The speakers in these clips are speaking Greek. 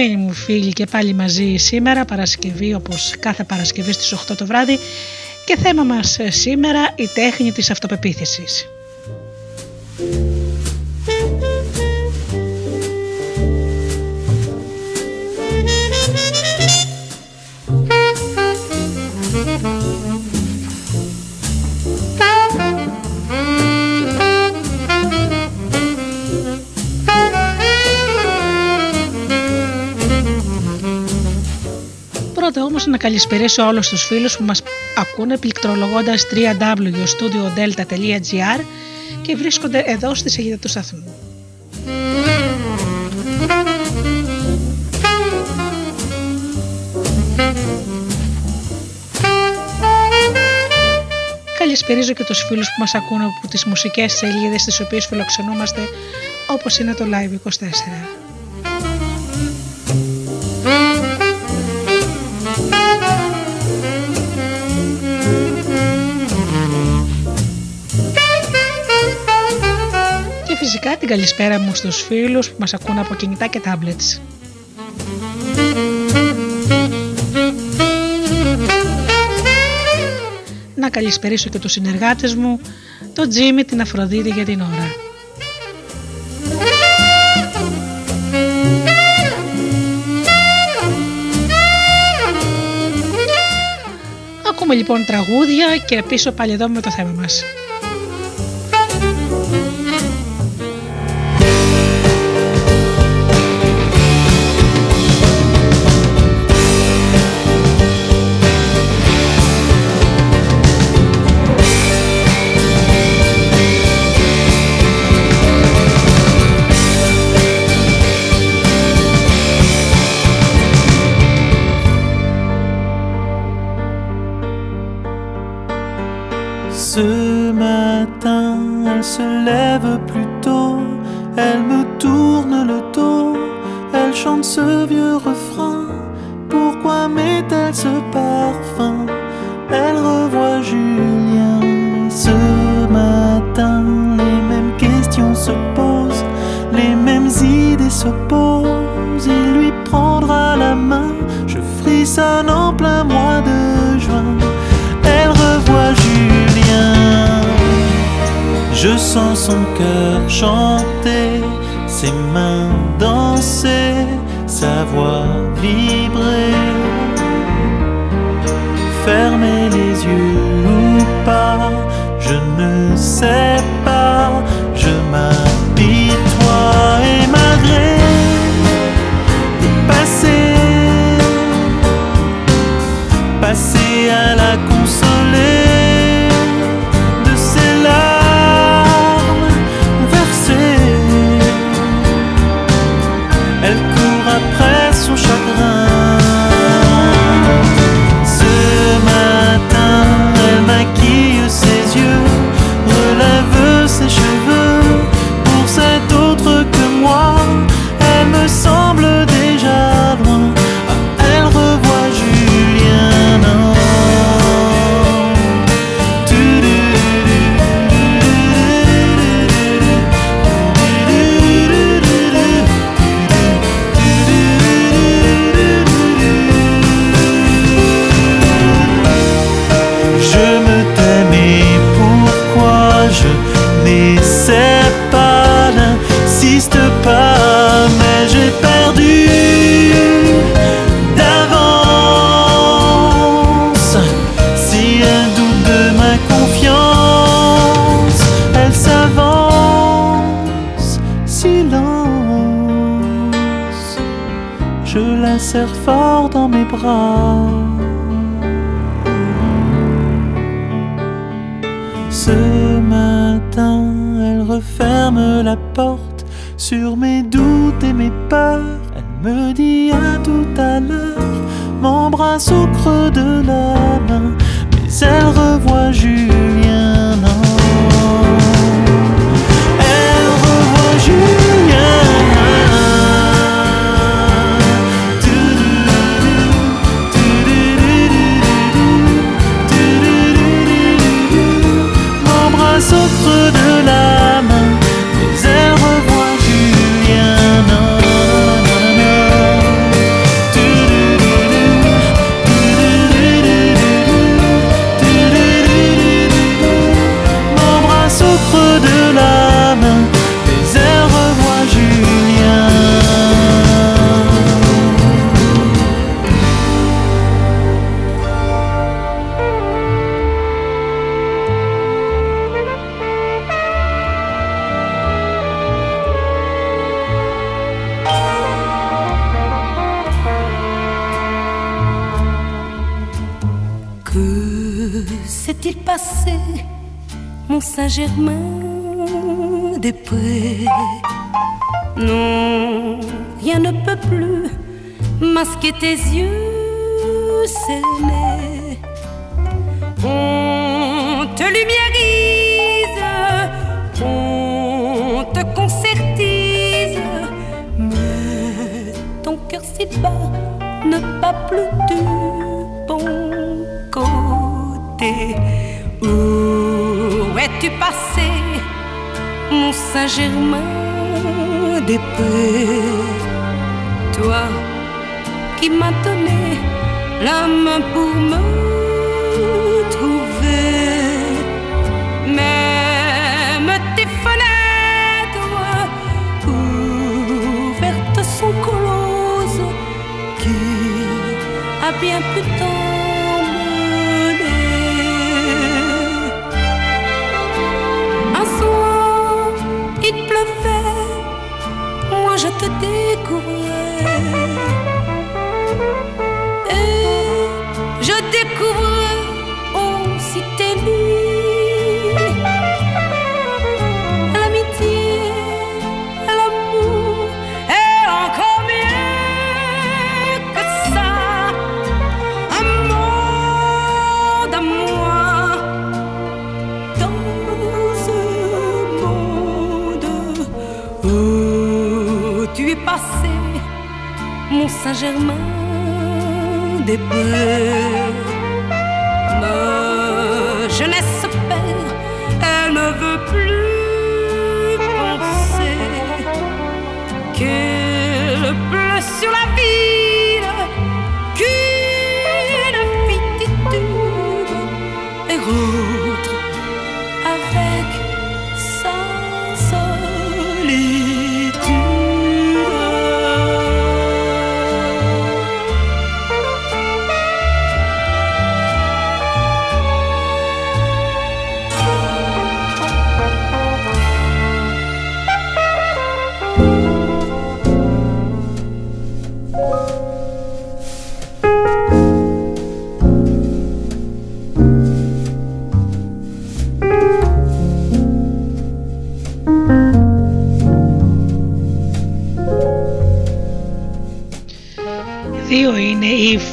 Αγαπημένοι μου φίλοι και πάλι μαζί σήμερα Παρασκευή όπως κάθε Παρασκευή στις 8 το βράδυ και θέμα μας σήμερα η τέχνη της αυτοπεποίθησης. Όμως να καλησπερίσω όλους τους φίλους που μας ακούνε πληκτρολογώντας www.studiodelta.gr και βρίσκονται εδώ στη σελίδα του σταθμού. Καλησπερίζω και τους φίλους που μας ακούνε από τις μουσικές σελίδες τις οποίες φιλοξενούμαστε όπως είναι το Live 24. Φυσικά την καλησπέρα μου στους φίλους που μας ακούν από κινητά και tablets. Να καλησπερίσω και τους συνεργάτες μου, τον Τζίμι, την Αφροδίτη για την ώρα. Ακούμε λοιπόν τραγούδια και πίσω πάλι εδώ με το θέμα μας. Sans son cœur chanter, ses mains danser, sa voix vibrer. Saint-Germain des prés Non, rien ne peut plus masquer tes yeux cernés. On te lumiérise, on te concertise, mais ton cœur si bas ne bat plus Saint-Germain des prés Toi qui m'as donné la main pour me trouver. Même tes fenêtres ouvertes sont closes. Qui a bien pu t'emmener découvrir. Saint-Germain des prés.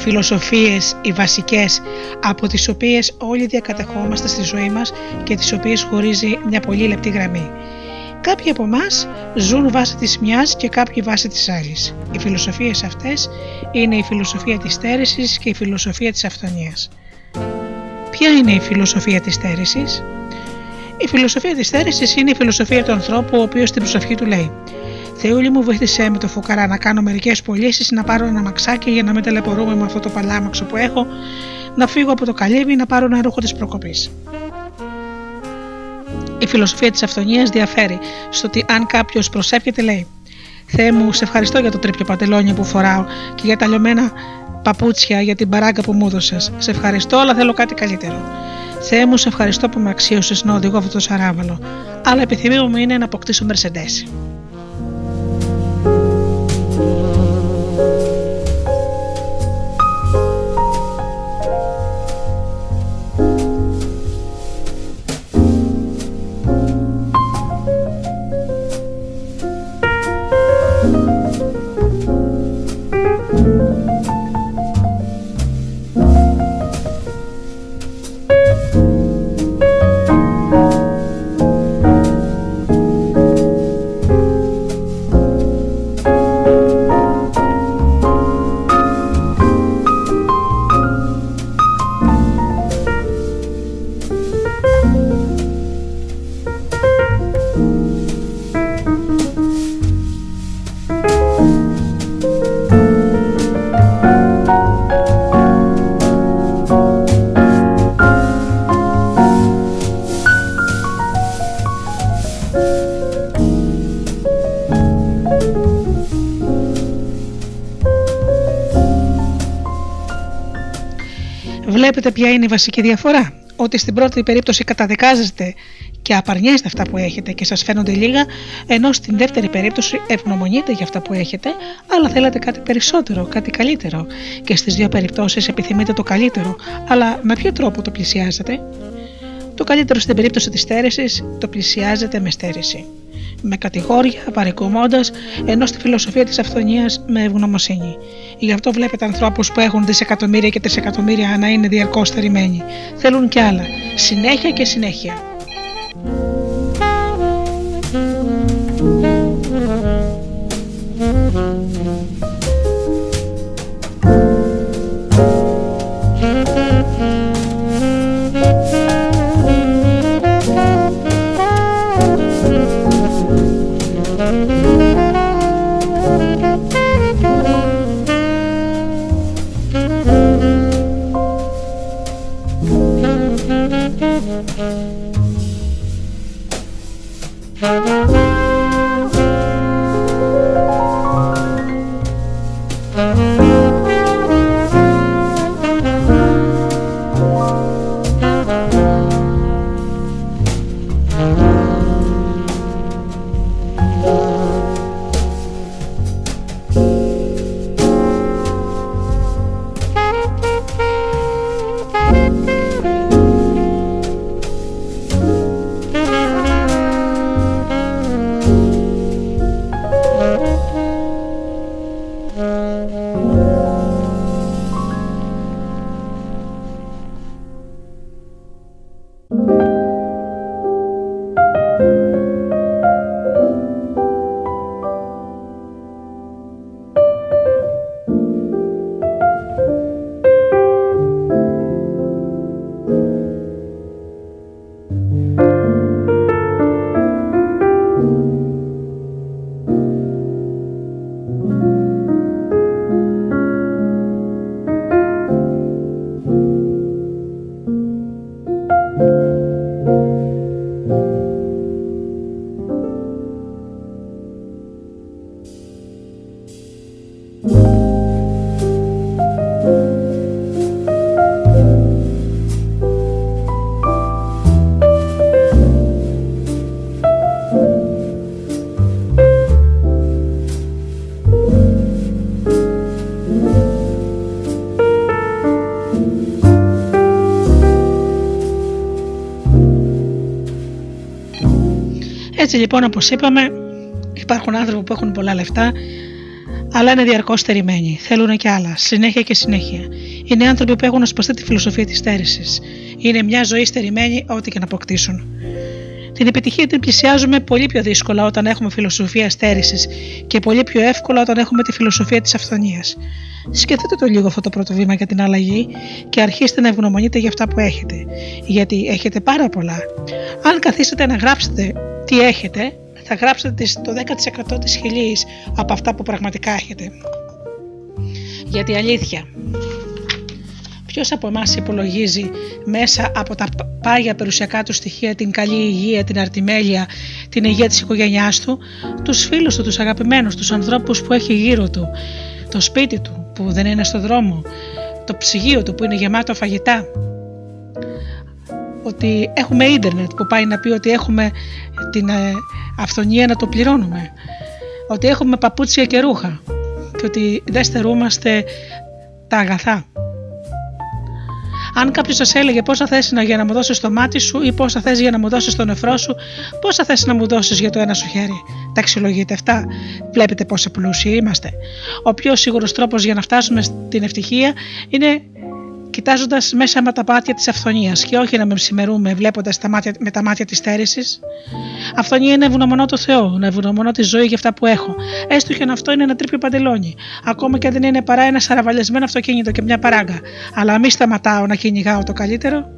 Φιλοσοφίες, οι βασικές, από τις οποίες όλοι διακατεχόμαστε στη ζωή μας και τις οποίες χωρίζει μια πολύ λεπτή γραμμή. Κάποιοι από εμάς ζουν βάσει της μιας και κάποιοι βάσει της άλλης. Οι φιλοσοφίες αυτές είναι η φιλοσοφία της στέρησης και η φιλοσοφία της αυθονίας. Ποια είναι η φιλοσοφία της στέρησης; Η φιλοσοφία της στέρησης είναι η φιλοσοφία του ανθρώπου ο οποίος στην προσευχή του λέει Θεούλη μου βοήθησέ με το φουκαρά να κάνω μερικές πωλήσεις, να πάρω ένα μαξάκι για να μην ταλαιπωρούμε με αυτό το παλάμαξο που έχω, να φύγω από το καλύβι, να πάρω ένα ρούχο της προκοπής. Η φιλοσοφία της αυθονίας διαφέρει στο ότι αν κάποιος προσεύχεται, λέει: Θεέ μου, σε ευχαριστώ για το τρίπιο παντελόνι που φοράω και για τα λιωμένα παπούτσια για την παράγκα που μου έδωσες. Σε ευχαριστώ, αλλά θέλω κάτι καλύτερο. Θεέ μου, σε ευχαριστώ που με αξίωσες να οδηγώ αυτό το σαράβαλο. Αλλά επιθυμία μου είναι να αποκτήσω Mercedes. Βλέπετε ποια είναι η βασική διαφορά. Ότι στην πρώτη περίπτωση καταδικάζεστε και απαρνιέστε αυτά που έχετε και σας φαίνονται λίγα, ενώ στην δεύτερη περίπτωση ευγνωμονείτε για αυτά που έχετε, αλλά θέλετε κάτι περισσότερο, κάτι καλύτερο. Και στις δύο περιπτώσεις επιθυμείτε το καλύτερο, αλλά με ποιο τρόπο το πλησιάζετε; Το καλύτερο στην περίπτωση της στέρησης το πλησιάζετε με στέρηση με κατηγόρια, παρεκομώντα, ενώ στη φιλοσοφία της αυθονίας με ευγνωμοσύνη. Γι' αυτό βλέπετε ανθρώπους που έχουν δισεκατομμύρια και τρισεκατομμύρια να είναι διαρκώς θερημένοι. Θέλουν κι άλλα. Συνέχεια και συνέχεια. Έτσι λοιπόν όπως είπαμε υπάρχουν άνθρωποι που έχουν πολλά λεφτά αλλά είναι διαρκώς στερημένοι. Θέλουν και άλλα, συνέχεια και συνέχεια. Είναι άνθρωποι που έχουν ασπαστεί τη φιλοσοφία της στέρησης. Είναι μια ζωή στερημένη, ό,τι και να αποκτήσουν. Την επιτυχία την πλησιάζουμε πολύ πιο δύσκολα όταν έχουμε φιλοσοφία στέρηση και πολύ πιο εύκολα όταν έχουμε τη φιλοσοφία της αυθονίας. Σκεφτείτε το λίγο αυτό το πρώτο βήμα για την αλλαγή και αρχίστε να ευγνωμονείτε για αυτά που έχετε. Γιατί έχετε πάρα πολλά. Αν καθίσετε να γράψετε τι έχετε, θα γράψετε το 10% της χιλής από αυτά που πραγματικά έχετε. Γιατί αλήθεια, ποιος από εμάς υπολογίζει μέσα από τα πάγια περιουσιακά του στοιχεία την καλή υγεία, την αρτιμέλεια, την υγεία της οικογένειάς του, τους φίλους του, τους αγαπημένους, τους ανθρώπους που έχει γύρω του, το σπίτι του που δεν είναι στο δρόμο, το ψυγείο του που είναι γεμάτο φαγητά, ότι έχουμε ίντερνετ που πάει να πει ότι έχουμε την ε, αυθονία να το πληρώνουμε. Ότι έχουμε παπούτσια και ρούχα και ότι δεν στερούμαστε τα αγαθά. Αν κάποιος σας έλεγε πόσα θες για να μου δώσεις το μάτι σου ή πόσα θες για να μου δώσεις το νεφρό σου, πόσα θες να μου δώσεις για το ένα σου χέρι. Τα αξιολογείτε αυτά. Βλέπετε πόσο πλούσιοι είμαστε. Ο πιο σίγουρος τρόπος για να φτάσουμε στην ευτυχία είναι κοιτάζοντας μέσα με τα μάτια της αυθονίας και όχι να με ψημερούμε βλέποντας με τα μάτια της στέρησης. Αυθονία είναι ευγνωμονώ το Θεό, να ευγνωμονώ τη ζωή για αυτά που έχω. Έστω και αν αυτό είναι ένα τρίπιο παντελόνι. Ακόμα και αν δεν είναι παρά ένα σαραβαλιασμένο αυτοκίνητο και μια παράγκα. Αλλά μη σταματάω να κυνηγάω το καλύτερο.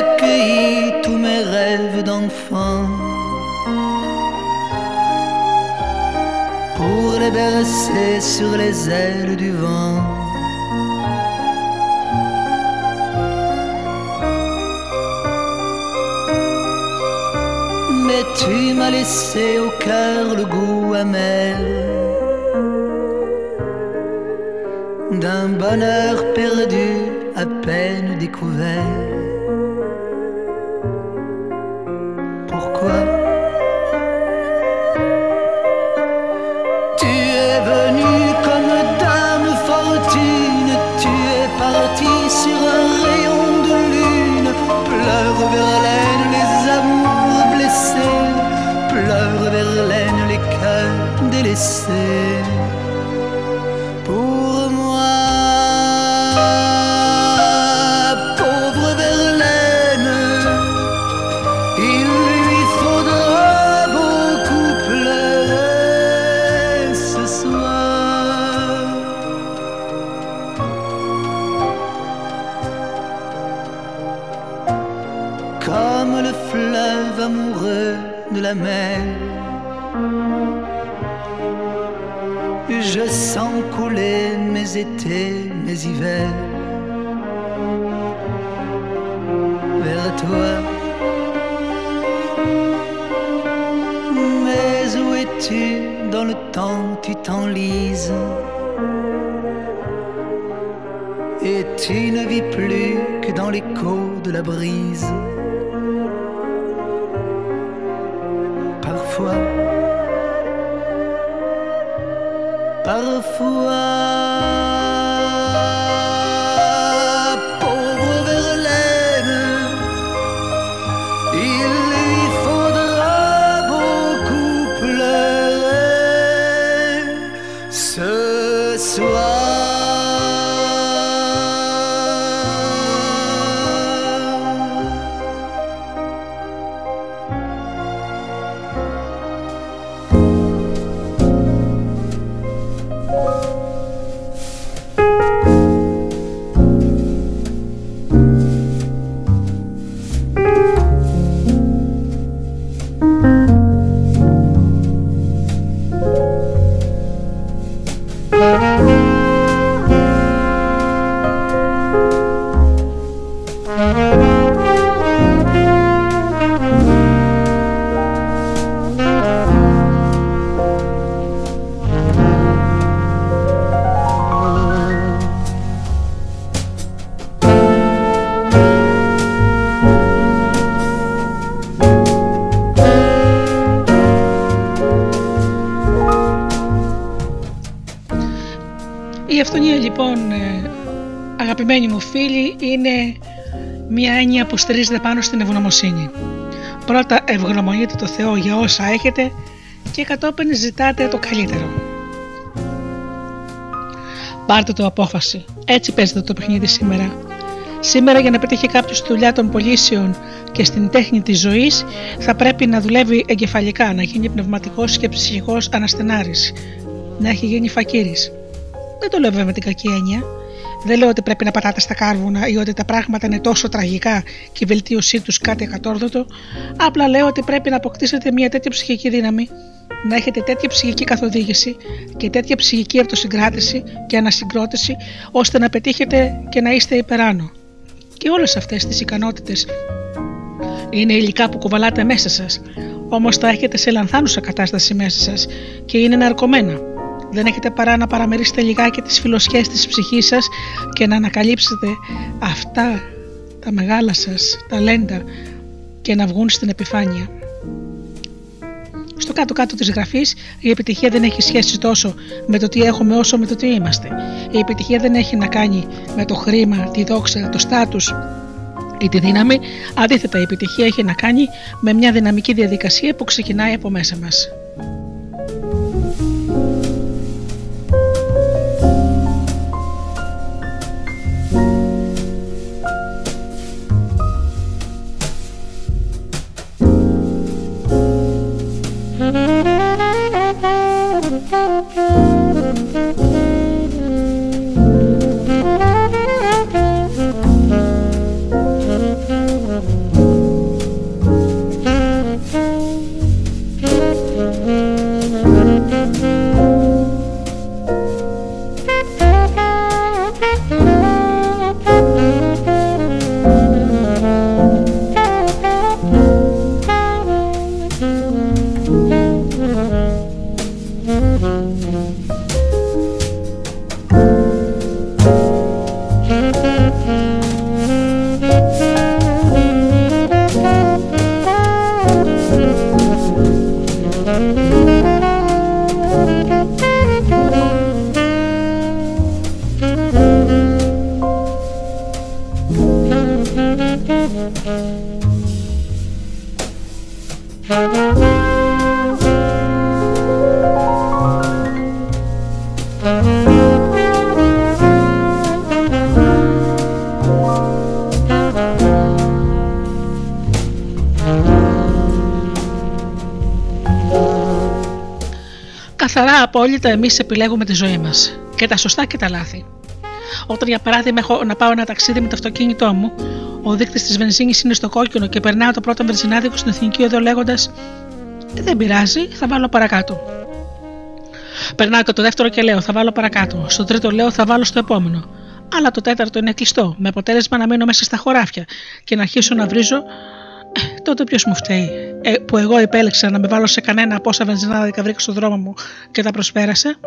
Tu as cueilli tous mes rêves d'enfant pour les bercer sur les ailes du vent. Mais tu m'as laissé au cœur le goût amer d'un bonheur perdu à peine découvert. Étés, mes hivers. Vers toi. Mais où es-tu dans le temps tu t'enlises Et tu ne vis plus que dans l'écho de la brise αγαπημένοι μου φίλοι είναι μια έννοια που στηρίζεται πάνω στην ευγνωμοσύνη. Πρώτα ευγνωμονείτε το Θεό για όσα έχετε και κατόπιν ζητάτε το καλύτερο. Πάρτε το απόφαση. Έτσι παίζετε το παιχνίδι σήμερα. Σήμερα για να πετύχει κάποιος στη δουλειά των πωλήσεων και στην τέχνη της ζωής, θα πρέπει να δουλεύει εγκεφαλικά, να γίνει πνευματικός και ψυχικός αναστενάρης, να έχει γίνει φακύρης. Δεν το λέω βέβαια με την κακή έννοια. Δεν λέω ότι πρέπει να πατάτε στα κάρβουνα ή ότι τα πράγματα είναι τόσο τραγικά και η βελτίωσή τους κάτι εκατόρδοτο. Απλά λέω ότι πρέπει να αποκτήσετε μια τέτοια ψυχική δύναμη, να έχετε τέτοια ψυχική καθοδήγηση και τέτοια ψυχική αυτοσυγκράτηση και ανασυγκρότηση, ώστε να πετύχετε και να είστε υπεράνω. Και όλες αυτές τις ικανότητες είναι υλικά που κουβαλάτε μέσα σας, όμως τα έχετε σε λανθάνουσα κατάσταση μέσα σας και είναι ναρκωμένα δεν έχετε παρά να παραμερίσετε λιγάκι τις φιλοσιές της ψυχής σας και να ανακαλύψετε αυτά τα μεγάλα σας ταλέντα και να βγουν στην επιφάνεια. Στο κάτω-κάτω της γραφής η επιτυχία δεν έχει σχέση τόσο με το τι έχουμε όσο με το τι είμαστε. Η επιτυχία δεν έχει να κάνει με το χρήμα, τη δόξα, το στάτους ή τη δύναμη. Αντίθετα η επιτυχία έχει να κάνει με μια δυναμική διαδικασία που ξεκινάει από μέσα μας. Απόλυτα εμείς επιλέγουμε τη ζωή μας. Και τα σωστά και τα λάθη. Όταν για παράδειγμα έχω να πάω ένα ταξίδι με το αυτοκίνητό μου, ο δείκτης της βενζίνης είναι στο κόκκινο και περνάω το πρώτο βενζινάδικο στην εθνική οδό λέγοντας Δεν πειράζει, θα βάλω παρακάτω. Περνάω και το δεύτερο και λέω θα βάλω παρακάτω. Στο τρίτο λέω θα βάλω στο επόμενο. Αλλά το τέταρτο είναι κλειστό, με αποτέλεσμα να μείνω μέσα στα χωράφια και να αρχίσω να βρίζω τότε ποιος μου φταίει, ε, που εγώ επέλεξα να με βάλω σε κανένα από όσα βενζινάδικα βρήκα στον δρόμο μου και τα προσπέρασε.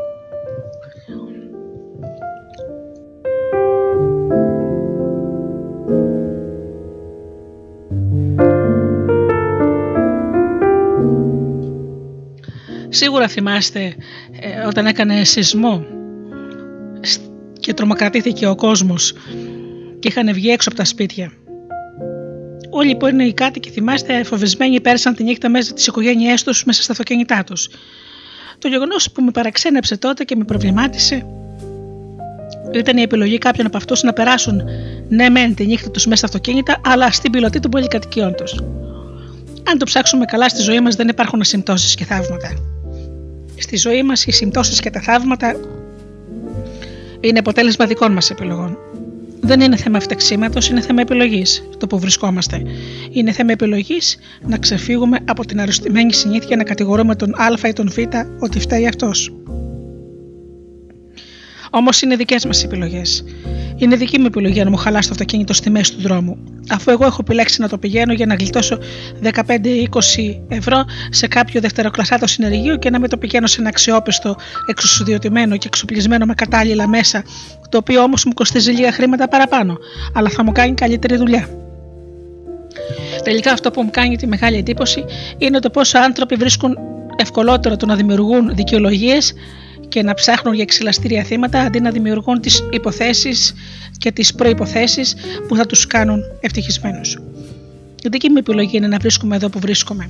Σίγουρα θυμάστε ε, όταν έκανε σεισμό και τρομοκρατήθηκε ο κόσμος και είχαν βγει έξω από τα σπίτια. Όλοι που είναι οι κάτοικοι, θυμάστε, φοβισμένοι πέρασαν τη νύχτα μέσα τι οικογένειές τους μέσα στα αυτοκίνητά τους. Το γεγονός που με παραξένεψε τότε και με προβλημάτισε ήταν η επιλογή κάποιων από αυτούς να περάσουν ναι, μεν τη νύχτα τους μέσα στα αυτοκίνητα, αλλά στην πιλωτή των πολυκατοικιών τους. Αν το ψάξουμε καλά, στη ζωή μας δεν υπάρχουν ασυμπτώσεις και θαύματα. Στη ζωή μας οι συμπτώσεις και τα θαύματα είναι αποτέλεσμα δικών μας επιλογών. Δεν είναι θέμα ευτεξήματο, είναι θέμα επιλογής το που βρισκόμαστε. Είναι θέμα επιλογής να ξεφύγουμε από την αρρωστημένη συνήθεια να κατηγορούμε τον Α ή τον Β ότι φταίει αυτός. Όμως είναι δικές μας επιλογές. Είναι δική μου επιλογή να μου χαλάσει το αυτοκίνητο στη μέση του δρόμου. Αφού εγώ έχω επιλέξει να το πηγαίνω για να γλιτώσω 15-20 ευρώ σε κάποιο δευτεροκλασσάτο συνεργείο και να μην το πηγαίνω σε ένα αξιόπιστο, εξουσιοδοτημένο και εξοπλισμένο με κατάλληλα μέσα, το οποίο όμως μου κοστίζει λίγα χρήματα παραπάνω, αλλά θα μου κάνει καλύτερη δουλειά. Τελικά αυτό που μου κάνει τη μεγάλη εντύπωση είναι το πόσο άνθρωποι βρίσκουν ευκολότερο το να δημιουργούν δικαιολογίες και να ψάχνουν για εξελαστήρια θύματα αντί να δημιουργούν τις υποθέσεις και τις προϋποθέσεις που θα τους κάνουν ευτυχισμένους. Η δική μου επιλογή είναι να βρίσκομαι εδώ που βρίσκομαι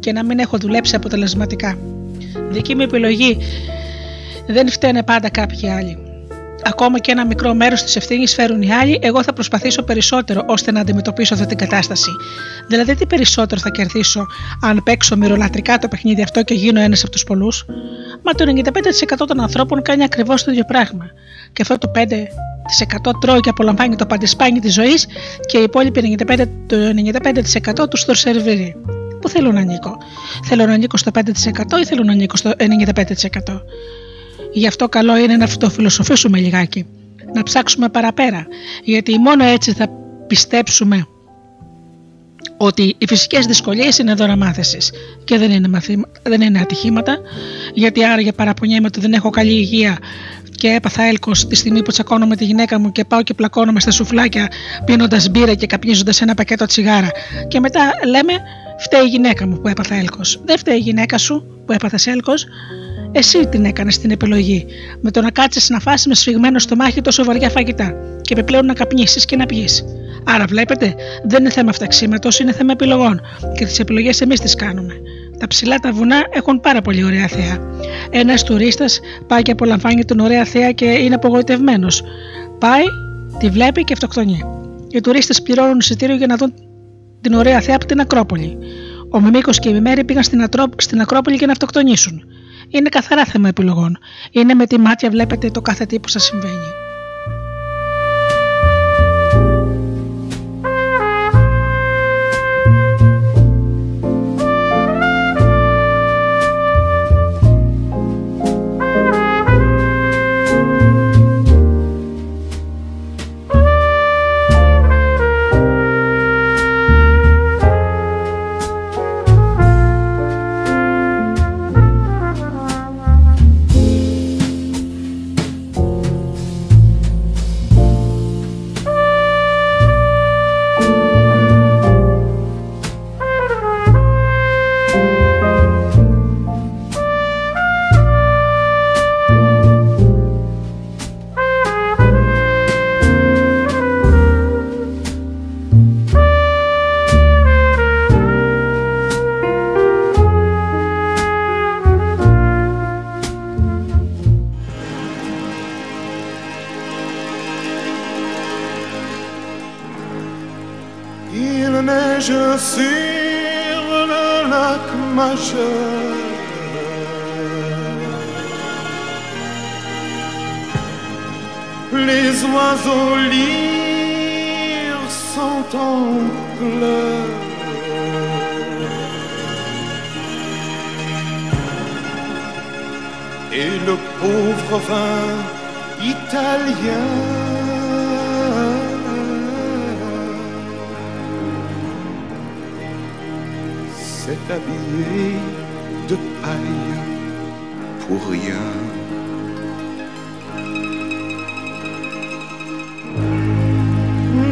και να μην έχω δουλέψει αποτελεσματικά. Δική μου επιλογή δεν φταίνε πάντα κάποιοι άλλοι. Ακόμα και ένα μικρό μέρος της ευθύνης φέρουν οι άλλοι, εγώ θα προσπαθήσω περισσότερο ώστε να αντιμετωπίσω αυτή την κατάσταση. Δηλαδή, τι περισσότερο θα κερδίσω αν παίξω μυρολατρικά το παιχνίδι αυτό και γίνω ένας από τους πολλούς; Μα το 95% των ανθρώπων κάνει ακριβώς το ίδιο πράγμα. Και αυτό το 5% τρώει και απολαμβάνει το παντισπάνι της ζωής και οι υπόλοιποι 95%, το 95% τους το σερβίρει. Πού θέλω να ανήκω; Θέλω να ανήκω στο 5% ή θέλω να ανήκω στο 95%. Γι' αυτό καλό είναι να το φιλοσοφήσουμε λιγάκι. Να ψάξουμε παραπέρα. Γιατί μόνο έτσι θα πιστέψουμε ότι οι φυσικές δυσκολίες είναι δώρα μάθησης και δεν είναι, μαθήμα, δεν είναι ατυχήματα γιατί άραγε παραπονιέμαι ότι δεν έχω καλή υγεία και έπαθα έλκος τη στιγμή που τσακώνω με τη γυναίκα μου και πάω και πλακώνομαι στα σουφλάκια πίνοντας μπύρα και καπνίζοντας ένα πακέτο τσιγάρα. Και μετά λέμε, φταίει η γυναίκα μου που έπαθα έλκος. Δεν φταίει η γυναίκα σου που έπαθες έλκος. Εσύ την έκανες την επιλογή. Με το να κάτσεις να φάσει με σφιγμένο στομάχι τόσο βαριά φαγητά. Και επιπλέον να καπνίσεις και να πιει. Άρα βλέπετε, δεν είναι θέμα φταξίματος, είναι θέμα επιλογών. Και τις επιλογές εμείς τις κάνουμε. Τα ψηλά τα βουνά έχουν πάρα πολύ ωραία θέα. Ένας τουρίστας πάει και απολαμβάνει την ωραία θέα και είναι απογοητευμένος. Πάει, τη βλέπει και αυτοκτονεί. Οι τουρίστες πληρώνουν εισιτήριο για να δουν την ωραία θέα από την Ακρόπολη. Ο Μιμίκο και η Μιμέρη πήγαν στην, στην Ακρόπολη για να αυτοκτονήσουν. Είναι καθαρά θέμα επιλογών. Είναι με τη μάτια βλέπετε το κάθε τι που σας συμβαίνει. Il neige sur le lac majeur. Les oiseaux lyres sont en. Et le pauvre vin italien. s'est habillé de paille pour rien.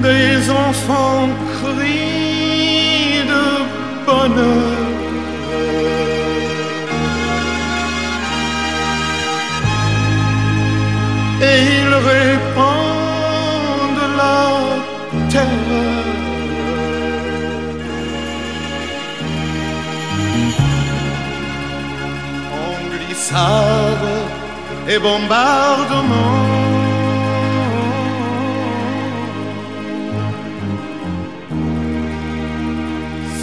Des enfants crient de bonheur Et bombardements.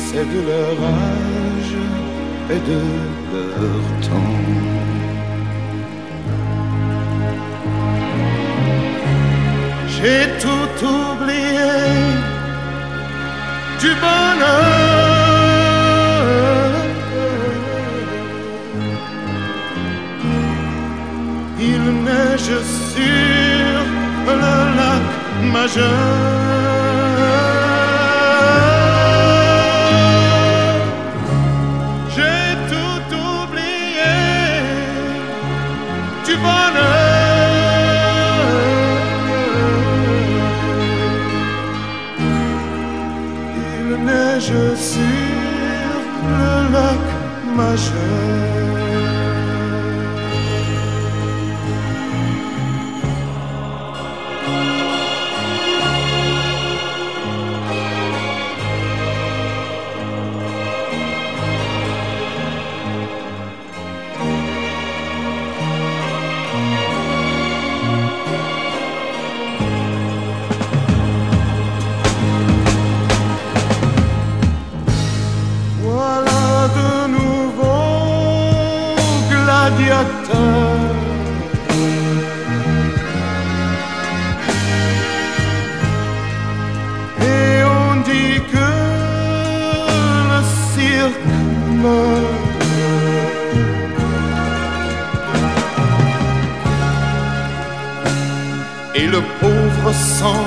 C'est de leur âge et de leur temps. J'ai tout oublié du bonheur. ma sang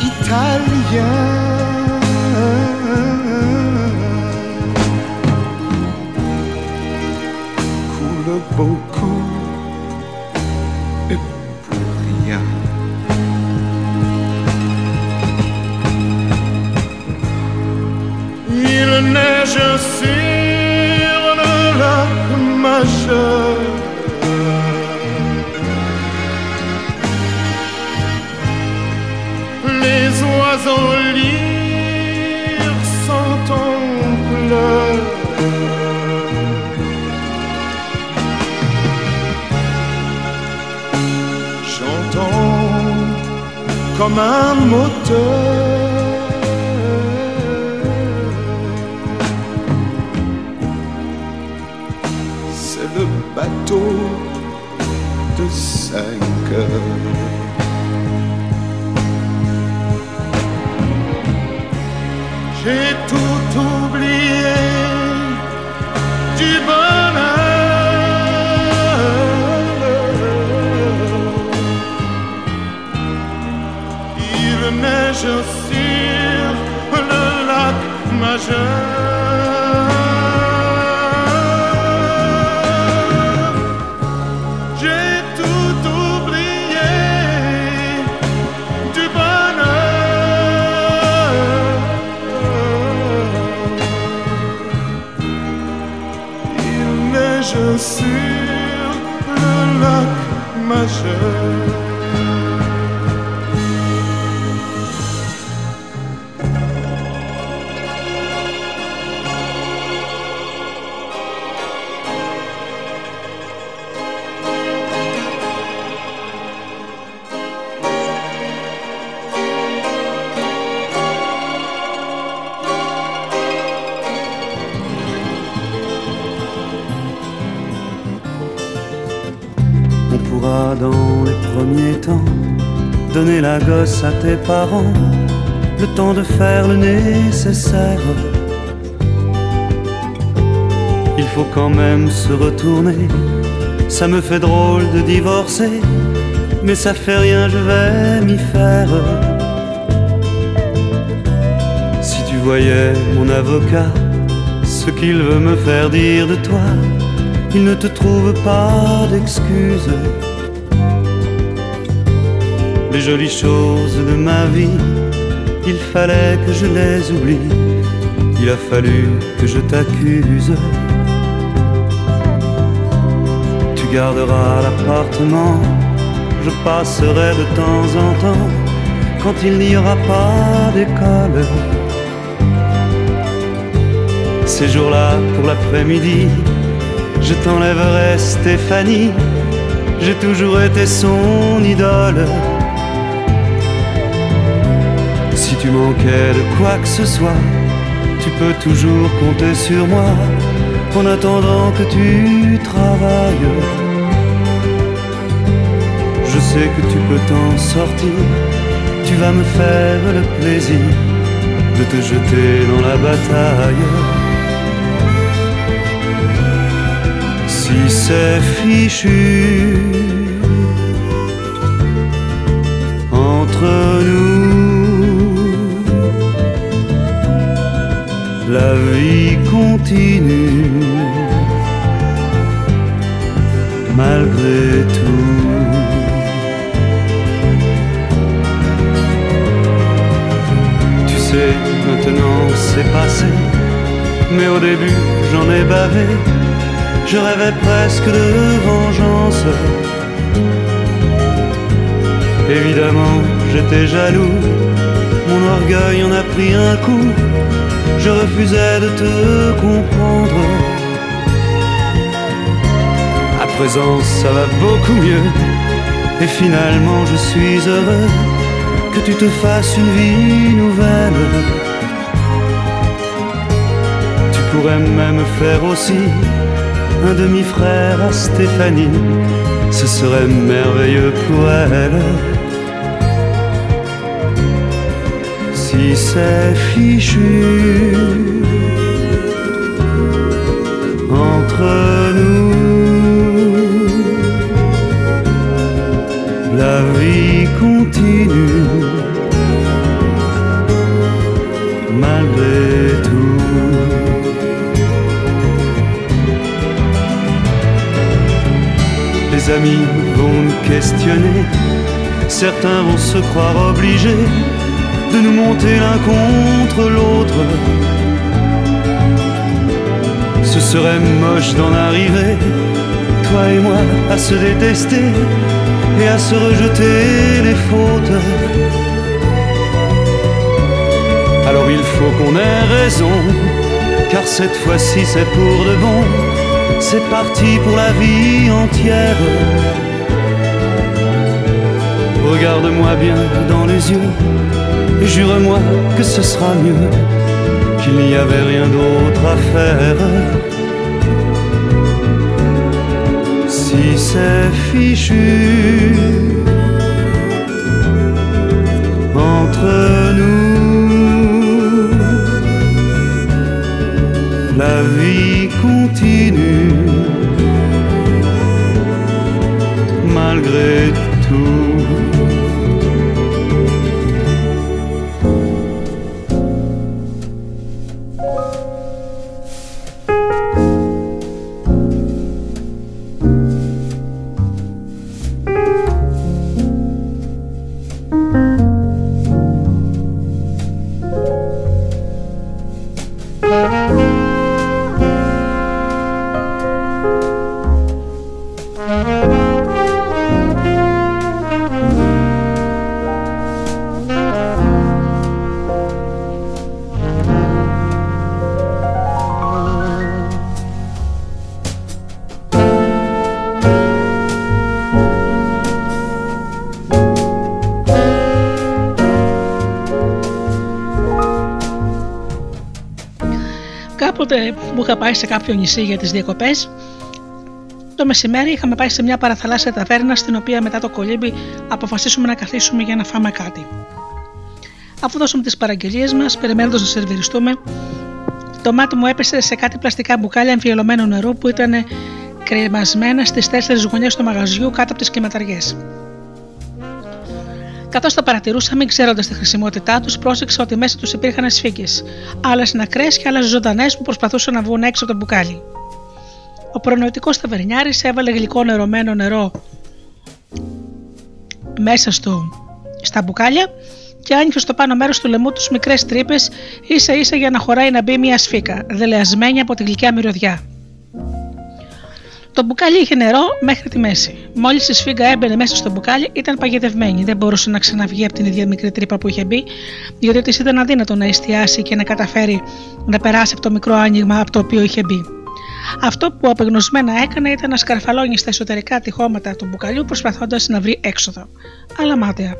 italien coule beaucoup et pour rien. Il neige sur le lac majeur. Lire sont en pleurs. J'entends comme un moteur. C'est le bateau de cinq heures. J'ai tout oublié du bonheur. Il neige sur le lac majeur. La gosse à tes parents, le temps de faire le nécessaire. Il faut quand même se retourner, ça me fait drôle de divorcer, mais ça fait rien, je vais m'y faire. Si tu voyais mon avocat, ce qu'il veut me faire dire de toi, il ne te trouve pas d'excuses. Les jolies choses de ma vie, il fallait que je les oublie. Il a fallu que je t'accuse. Tu garderas l'appartement, je passerai de temps en temps quand il n'y aura pas d'école. Ces jours-là, pour l'après-midi, je t'enlèverai Stéphanie, j'ai toujours été son idole. Tu manquais de quoi que ce soit, tu peux toujours compter sur moi en attendant que tu travailles. Je sais que tu peux t'en sortir, tu vas me faire le plaisir de te jeter dans la bataille. Si c'est fichu continue malgré tout. Tu sais, maintenant c'est passé, mais au début j'en ai bavé. Je rêvais presque de vengeance. Évidemment, j'étais jaloux, mon orgueil en a pris un coup. Je refusais de te comprendre. À présent, ça va beaucoup mieux. Et finalement, je suis heureux que tu te fasses une vie nouvelle. Tu pourrais même faire aussi un demi-frère à Stéphanie. Ce serait merveilleux pour elle. Si c'est fichu entre nous, la vie continue malgré tout. Les amis vont nous questionner, certains vont se croire obligés de nous monter l'un contre l'autre. Ce serait moche d'en arriver, toi et moi, à se détester et à se rejeter les fautes. Alors il faut qu'on ait raison, car cette fois-ci c'est pour de bon, c'est parti pour la vie entière. Regarde-moi bien dans les yeux, jure-moi que ce sera mieux, qu'il n'y avait rien d'autre à faire. Si c'est fichu entre nous, la vie continue malgré tout. Πάει σε κάποιο νησί για τις διακοπές, το μεσημέρι είχαμε πάει σε μια παραθαλάσσια ταβέρνα στην οποία μετά το κολύμπι αποφασίσουμε να καθίσουμε για να φάμε κάτι. Αφού δώσουμε τις παραγγελίες μας, περιμένοντας να σερβιριστούμε, το μάτι μου έπεσε σε κάτι πλαστικά μπουκάλια εμφιαλωμένου νερού που ήταν κρεμασμένα στις τέσσερις γωνιές του μαγαζιού κάτω από τις κλιματαριές. Καθώς τα παρατηρούσα, μην ξέροντας τη χρησιμότητά τους, πρόσεξα ότι μέσα τους υπήρχαν σφίγγες, άλλες νεκρές και άλλες ζωντανές που προσπαθούσαν να βγουν έξω από το μπουκάλι. Ο προνοητικός ταβερνιάρης έβαλε γλυκό νερωμένο νερό μέσα στο, στα μπουκάλια και άνοιξε στο πάνω μέρος του λαιμού τους μικρές τρύπες, ίσα ίσα για να χωράει να μπει μια σφήκα, δελεασμένη από τη γλυκιά μυρωδιά. Το μπουκάλι είχε νερό μέχρι τη μέση. Μόλις η σφήκα έμπαινε μέσα στο μπουκάλι, ήταν παγιδευμένη. Δεν μπορούσε να ξαναβγεί από την ίδια μικρή τρύπα που είχε μπει, διότι της ήταν αδύνατο να εστιάσει και να καταφέρει να περάσει από το μικρό άνοιγμα από το οποίο είχε μπει. Αυτό που απεγνωσμένα έκανε ήταν να σκαρφαλώνει στα εσωτερικά τυχώματα του μπουκαλιού προσπαθώντας να βρει έξοδο. Αλλά μάταια.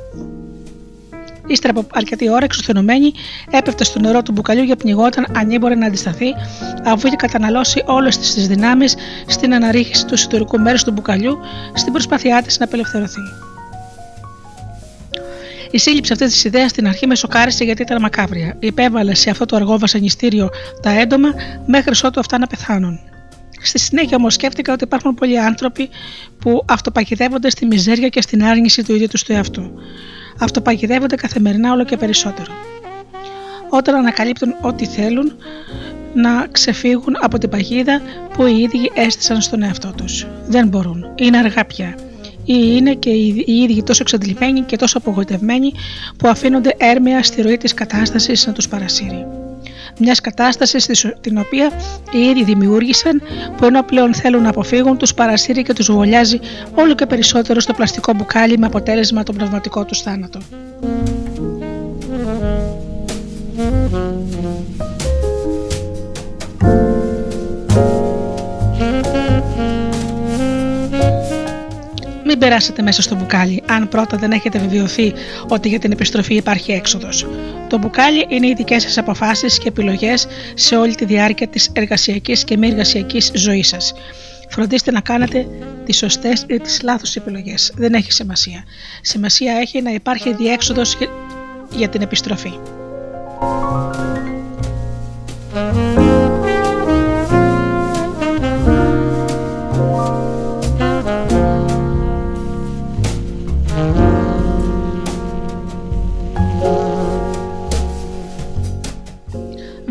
Ύστερα από αρκετή ώρα, εξουθενωμένη, έπεφτε στο νερό του μπουκαλιού για πνιγόταν αν ήμπορε να αντισταθεί, αφού είχε καταναλώσει όλες τις δυνάμεις στην αναρρίχηση του εσωτερικού μέρους του μπουκαλιού, στην προσπάθειά της να απελευθερωθεί. Η σύλληψη αυτής της ιδέας στην αρχή με σοκάρισε γιατί ήταν μακάβρια. Υπέβαλε σε αυτό το αργό βασανιστήριο τα έντομα μέχρι ότου αυτά να πεθάνουν. Στη συνέχεια όμως σκέφτηκα ότι υπάρχουν πολλοί άνθρωποι που αυτοπαγιδεύονται στη μιζέρια και στην άρνηση του ίδιου τους του εαυτού αυτοπαγιδεύονται καθημερινά όλο και περισσότερο. Όταν ανακαλύπτουν ό,τι θέλουν να ξεφύγουν από την παγίδα που οι ίδιοι έστησαν στον εαυτό τους. Δεν μπορούν. Είναι αργά πια. Ή είναι και οι ίδιοι τόσο εξαντλημένοι και τόσο απογοητευμένοι που αφήνονται έρμεα στη ροή της κατάστασης να τους παρασύρει. Μιας κατάστασης την οποία οι ίδιοι δημιούργησαν, που ενώ πλέον θέλουν να αποφύγουν, τους παρασύρει και τους βολιάζει όλο και περισσότερο στο πλαστικό μπουκάλι με αποτέλεσμα τον πνευματικό τους θάνατο. Μην περάσετε μέσα στο μπουκάλι, αν πρώτα δεν έχετε βεβαιωθεί ότι για την επιστροφή υπάρχει έξοδος. Το μπουκάλι είναι οι δικές σας αποφάσεις και επιλογές σε όλη τη διάρκεια της εργασιακής και μη εργασιακής ζωής σας. Φροντίστε να κάνετε τις σωστές ή τις λάθος επιλογές. Δεν έχει σημασία. Σημασία έχει να υπάρχει διέξοδος για την επιστροφή.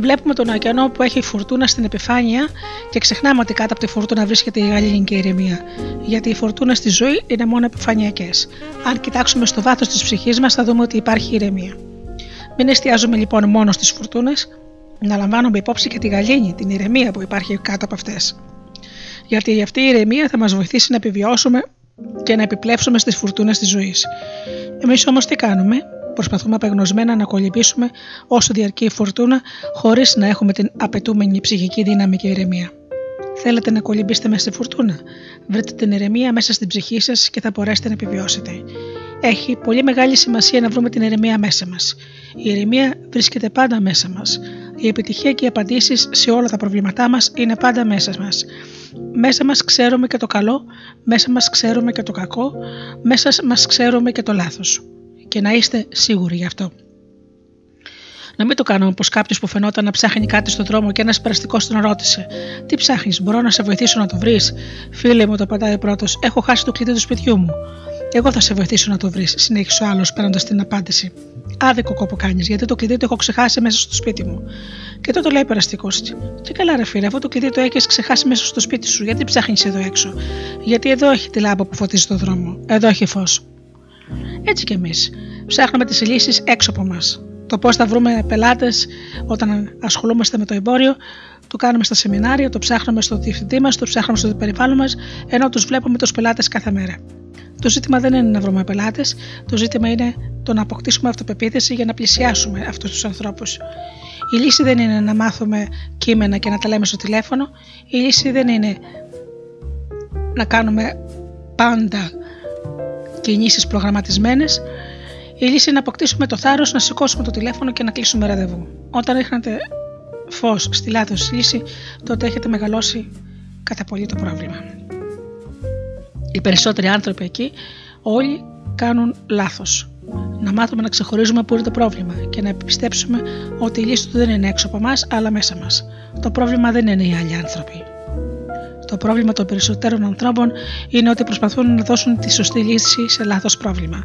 Βλέπουμε τον ωκεανό που έχει φουρτούνα στην επιφάνεια και ξεχνάμε ότι κάτω από τη φουρτούνα βρίσκεται η γαλήνη και η ηρεμία. Γιατί οι φουρτούνες στη ζωή είναι μόνο επιφανειακές. Αν κοιτάξουμε στο βάθος της ψυχής μας, θα δούμε ότι υπάρχει ηρεμία. Μην εστιάζουμε λοιπόν μόνο στις φουρτούνες, να λαμβάνουμε υπόψη και τη γαλήνη, την ηρεμία που υπάρχει κάτω από αυτές. Γιατί αυτή η ηρεμία θα μας βοηθήσει να επιβιώσουμε και να επιπλέψουμε στις φουρτούνες της ζωής. Εμείς όμως τι κάνουμε, Προσπαθούμε απεγνωσμένα να κολυμπήσουμε όσο διαρκεί η φορτούνα, χωρίς να έχουμε την απαιτούμενη ψυχική δύναμη και ηρεμία. Θέλετε να κολυμπήσετε μέσα στη φουρτούνα. Βρείτε την ηρεμία μέσα στην ψυχή σας και θα μπορέσετε να επιβιώσετε. Έχει πολύ μεγάλη σημασία να βρούμε την ηρεμία μέσα μας. Η ηρεμία βρίσκεται πάντα μέσα μας. Η επιτυχία και οι απαντήσεις σε όλα τα προβλήματά μας είναι πάντα μέσα μας. Μέσα μας ξέρουμε και το καλό, μέσα μας ξέρουμε και το κακό, μέσα μας ξέρουμε και το λάθος και να είστε σίγουροι γι' αυτό. Να μην το κάνουμε όπω κάποιος που φαινόταν να ψάχνει κάτι στον δρόμο και ένας περαστικός τον ρώτησε: Τι ψάχνεις, Μπορώ να σε βοηθήσω να το βρεις; Φίλε μου, το πατάει πρώτος: Έχω χάσει το κλειδί του σπιτιού μου. Εγώ θα σε βοηθήσω να το βρεις, συνέχισε ο άλλος παίρνοντας την απάντηση. Άδικο κόπο κάνεις, γιατί το κλειδί το έχω ξεχάσει μέσα στο σπίτι μου. Και τότε λέει περαστικός: Τι καλά, ρε φίλε, αφού το κλειδί το έχεις ξεχάσει μέσα στο σπίτι σου, γιατί ψάχνεις εδώ έξω; Γιατί εδώ έχει τη λάμπα που φωτίζει το δρόμο; Εδώ έχει φως. Έτσι κι εμείς. Ψάχνουμε τις λύσεις έξω από εμά. Το πώς θα βρούμε πελάτες όταν ασχολούμαστε με το εμπόριο, το κάνουμε στα σεμινάρια, το ψάχνουμε στο διευθυντή μας, το ψάχνουμε στο περιβάλλον μας, ενώ τους βλέπουμε τους πελάτες κάθε μέρα. Το ζήτημα δεν είναι να βρούμε πελάτες, το ζήτημα είναι το να αποκτήσουμε αυτοπεποίθηση για να πλησιάσουμε αυτούς τους ανθρώπους. Η λύση δεν είναι να μάθουμε κείμενα και να τα λέμε στο τηλέφωνο. Η λύση δεν είναι να κάνουμε πάντα κινήσεις προγραμματισμένες, η λύση είναι να αποκτήσουμε το θάρρος να σηκώσουμε το τηλέφωνο και να κλείσουμε ραντεβού. Όταν ρίχνετε φως στη λάθος λύση, τότε έχετε μεγαλώσει κατά πολύ το πρόβλημα. Οι περισσότεροι άνθρωποι εκεί, όλοι κάνουν λάθος. Να μάθουμε να ξεχωρίζουμε πού είναι το πρόβλημα και να πιστέψουμε ότι η λύση του δεν είναι έξω από εμάς, αλλά μέσα μας. Το πρόβλημα δεν είναι οι άλλοι άνθρωποι. Το πρόβλημα των περισσότερων ανθρώπων είναι ότι προσπαθούν να δώσουν τη σωστή λύση σε λάθος πρόβλημα.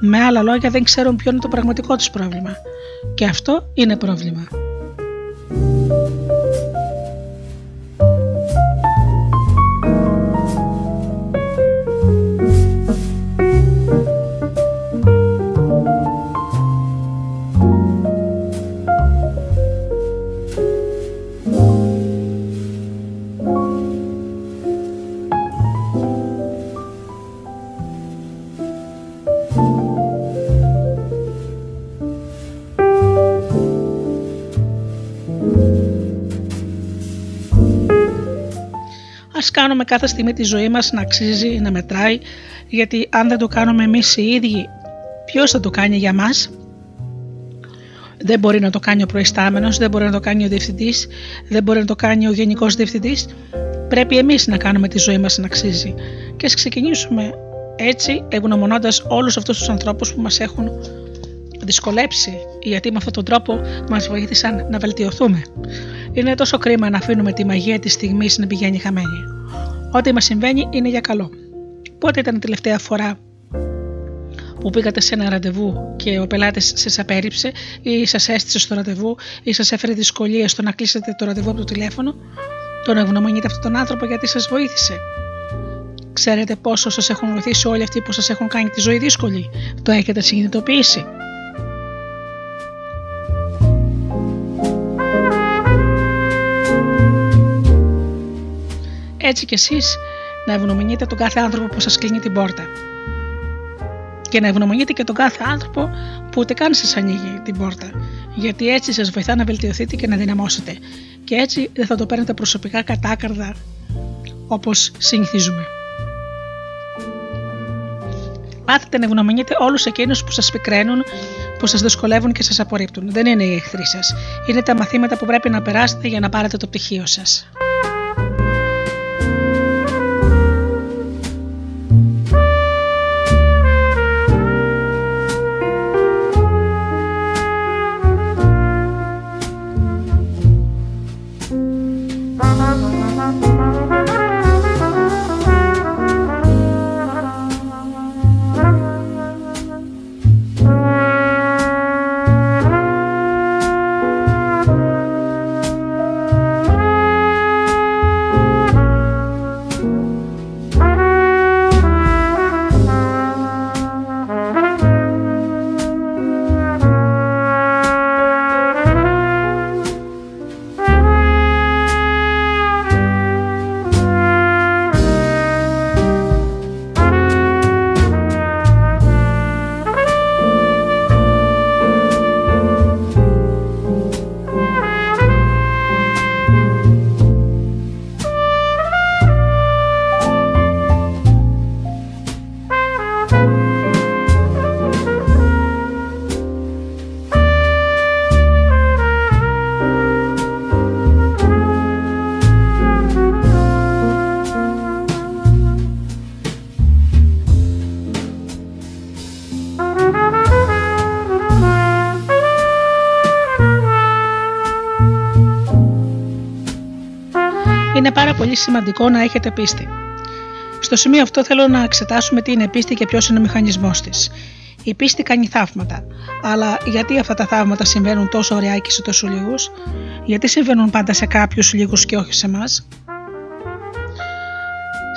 Με άλλα λόγια, δεν ξέρουν ποιο είναι το πραγματικό τους πρόβλημα. Και αυτό είναι πρόβλημα. Κάνουμε κάθε στιγμή τη ζωή μας να αξίζει, να μετράει, γιατί αν δεν το κάνουμε εμείς οι ίδιοι, ποιος θα το κάνει για μας; Δεν μπορεί να το κάνει ο προϊστάμενος, δεν μπορεί να το κάνει ο διευθυντής, δεν μπορεί να το κάνει ο γενικός διευθυντής. Πρέπει εμείς να κάνουμε τη ζωή μας να αξίζει. Και ας ξεκινήσουμε έτσι, ευγνωμονώντας όλους αυτούς τους ανθρώπους που μας έχουν δυσκολέψει, γιατί με αυτόν τον τρόπο μας βοήθησαν να βελτιωθούμε. Είναι τόσο κρίμα να αφήνουμε τη μαγεία της στιγμής να πηγαίνει χαμένη. Ό,τι μας συμβαίνει είναι για καλό. Πότε ήταν η τελευταία φορά που πήγατε σε ένα ραντεβού και ο πελάτης σας απέρριψε ή σας έστησε στο ραντεβού ή σας έφερε δυσκολίε στο να κλείσετε το ραντεβού από το τηλέφωνο, τον ευγνωμονείτε αυτόν τον άνθρωπο γιατί σας βοήθησε. Ξέρετε πόσο σας έχουν βοηθήσει όλοι αυτοί που σας έχουν κάνει τη ζωή δύσκολη; Το έχετε συνειδητοποιήσει; Έτσι κι εσείς να ευγνωμονείτε τον κάθε άνθρωπο που σας κλείνει την πόρτα. Και να ευγνωμονείτε και τον κάθε άνθρωπο που ούτε καν σας ανοίγει την πόρτα. Γιατί έτσι σας βοηθά να βελτιωθείτε και να δυναμώσετε. Και έτσι δεν θα το παίρνετε προσωπικά κατάκαρδα όπως συνηθίζουμε. μάθετε να ευγνωμονείτε όλους εκείνους που σας πικραίνουν, που σας δυσκολεύουν και σας απορρίπτουν. Δεν είναι οι εχθροί σας. Είναι τα μαθήματα που πρέπει να περάσετε για να πάρετε το πτυχίο σας. Πολύ σημαντικό να έχετε πίστη. Στο σημείο αυτό θέλω να εξετάσουμε τι είναι πίστη και ποιος είναι ο μηχανισμός της. Η πίστη κάνει θαύματα. Αλλά γιατί αυτά τα θαύματα συμβαίνουν τόσο ωραία και σε τόσο λίγους, γιατί συμβαίνουν πάντα σε κάποιους λίγους και όχι σε εμάς;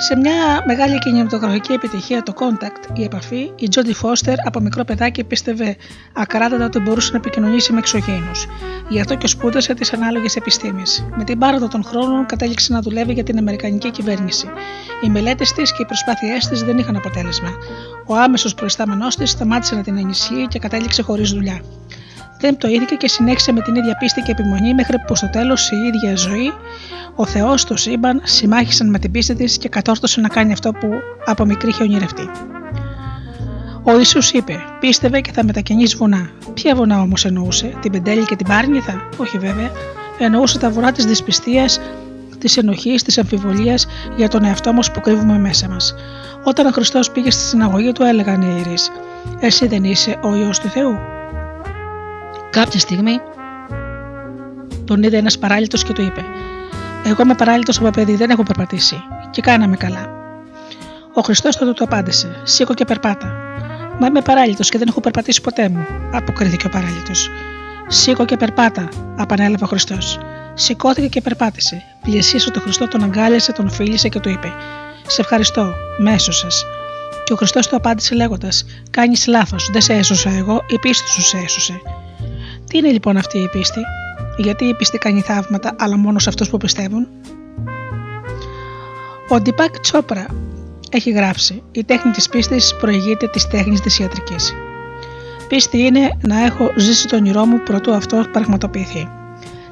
Σε μια μεγάλη κινηματογραφική επιτυχία, το Contact, η επαφή, η Τζόντι Φώστερ από μικρό παιδάκι πίστευε ακράδαντα ότι μπορούσε να επικοινωνήσει με εξωγήινους. Γι' αυτό και σπούδασε τις ανάλογες επιστήμες. Με την πάροδο των χρόνων κατέληξε να δουλεύει για την Αμερικανική κυβέρνηση. Οι μελέτες της και οι προσπάθειές της δεν είχαν αποτέλεσμα. Ο άμεσος προϊστάμενός της σταμάτησε να την ενισχύει και κατέληξε χωρίς δουλειά. Δεν πτωήθηκε και συνέχισε με την ίδια πίστη και επιμονή μέχρι που στο τέλος η ίδια ζωή, ο Θεός, το σύμπαν, συμμάχησαν με την πίστη της και κατόρθωσε να κάνει αυτό που από μικρή είχε ονειρευτεί. Ο Ιησούς είπε: Πίστευε και θα μετακινήσει βουνά. Ποια βουνά όμως εννοούσε, την Πεντέλη και την Πάρνηθα, όχι βέβαια. Εννοούσε τα βουνά της δυσπιστίας, της ενοχής, της αμφιβολίας για τον εαυτό μας που κρύβουμε μέσα μας. Όταν ο Χριστός πήγε στη συναγωγή του, έλεγαν οι ιερείς: Εσύ δεν είσαι ο ιό του Θεού. Κάποια στιγμή τον είδε ένας παράλυτος και του είπε: Εγώ είμαι παράλυτος από παιδί, δεν έχω περπατήσει. Και κάναμε καλά. Ο Χριστός τότε του απάντησε: Σήκω και περπάτα. Μα είμαι παράλυτος και δεν έχω περπατήσει ποτέ μου, αποκρίθηκε ο παράλυτος. Σήκω και περπάτα, απανέλαβε ο Χριστός. Σηκώθηκε και περπάτησε. Πλησίασε τον Χριστό, τον αγκάλιασε, τον φίλησε και του είπε: Σε ευχαριστώ, με έσωσες. Και ο Χριστός του απάντησε λέγοντας: Κάνεις λάθος, δεν σε έσωσα εγώ, η πίστη σου σε έσωσε. Τι είναι λοιπόν αυτή η πίστη, γιατί η πίστη κάνει θαύματα, αλλά μόνο σε αυτούς που πιστεύουν; Ο Ντιπάκ Τσόπρα έχει γράψει: Η τέχνη της πίστης προηγείται της τέχνης της ιατρικής. Πίστη είναι να έχω ζήσει τον όνειρό μου προτού αυτό πραγματοποιηθεί.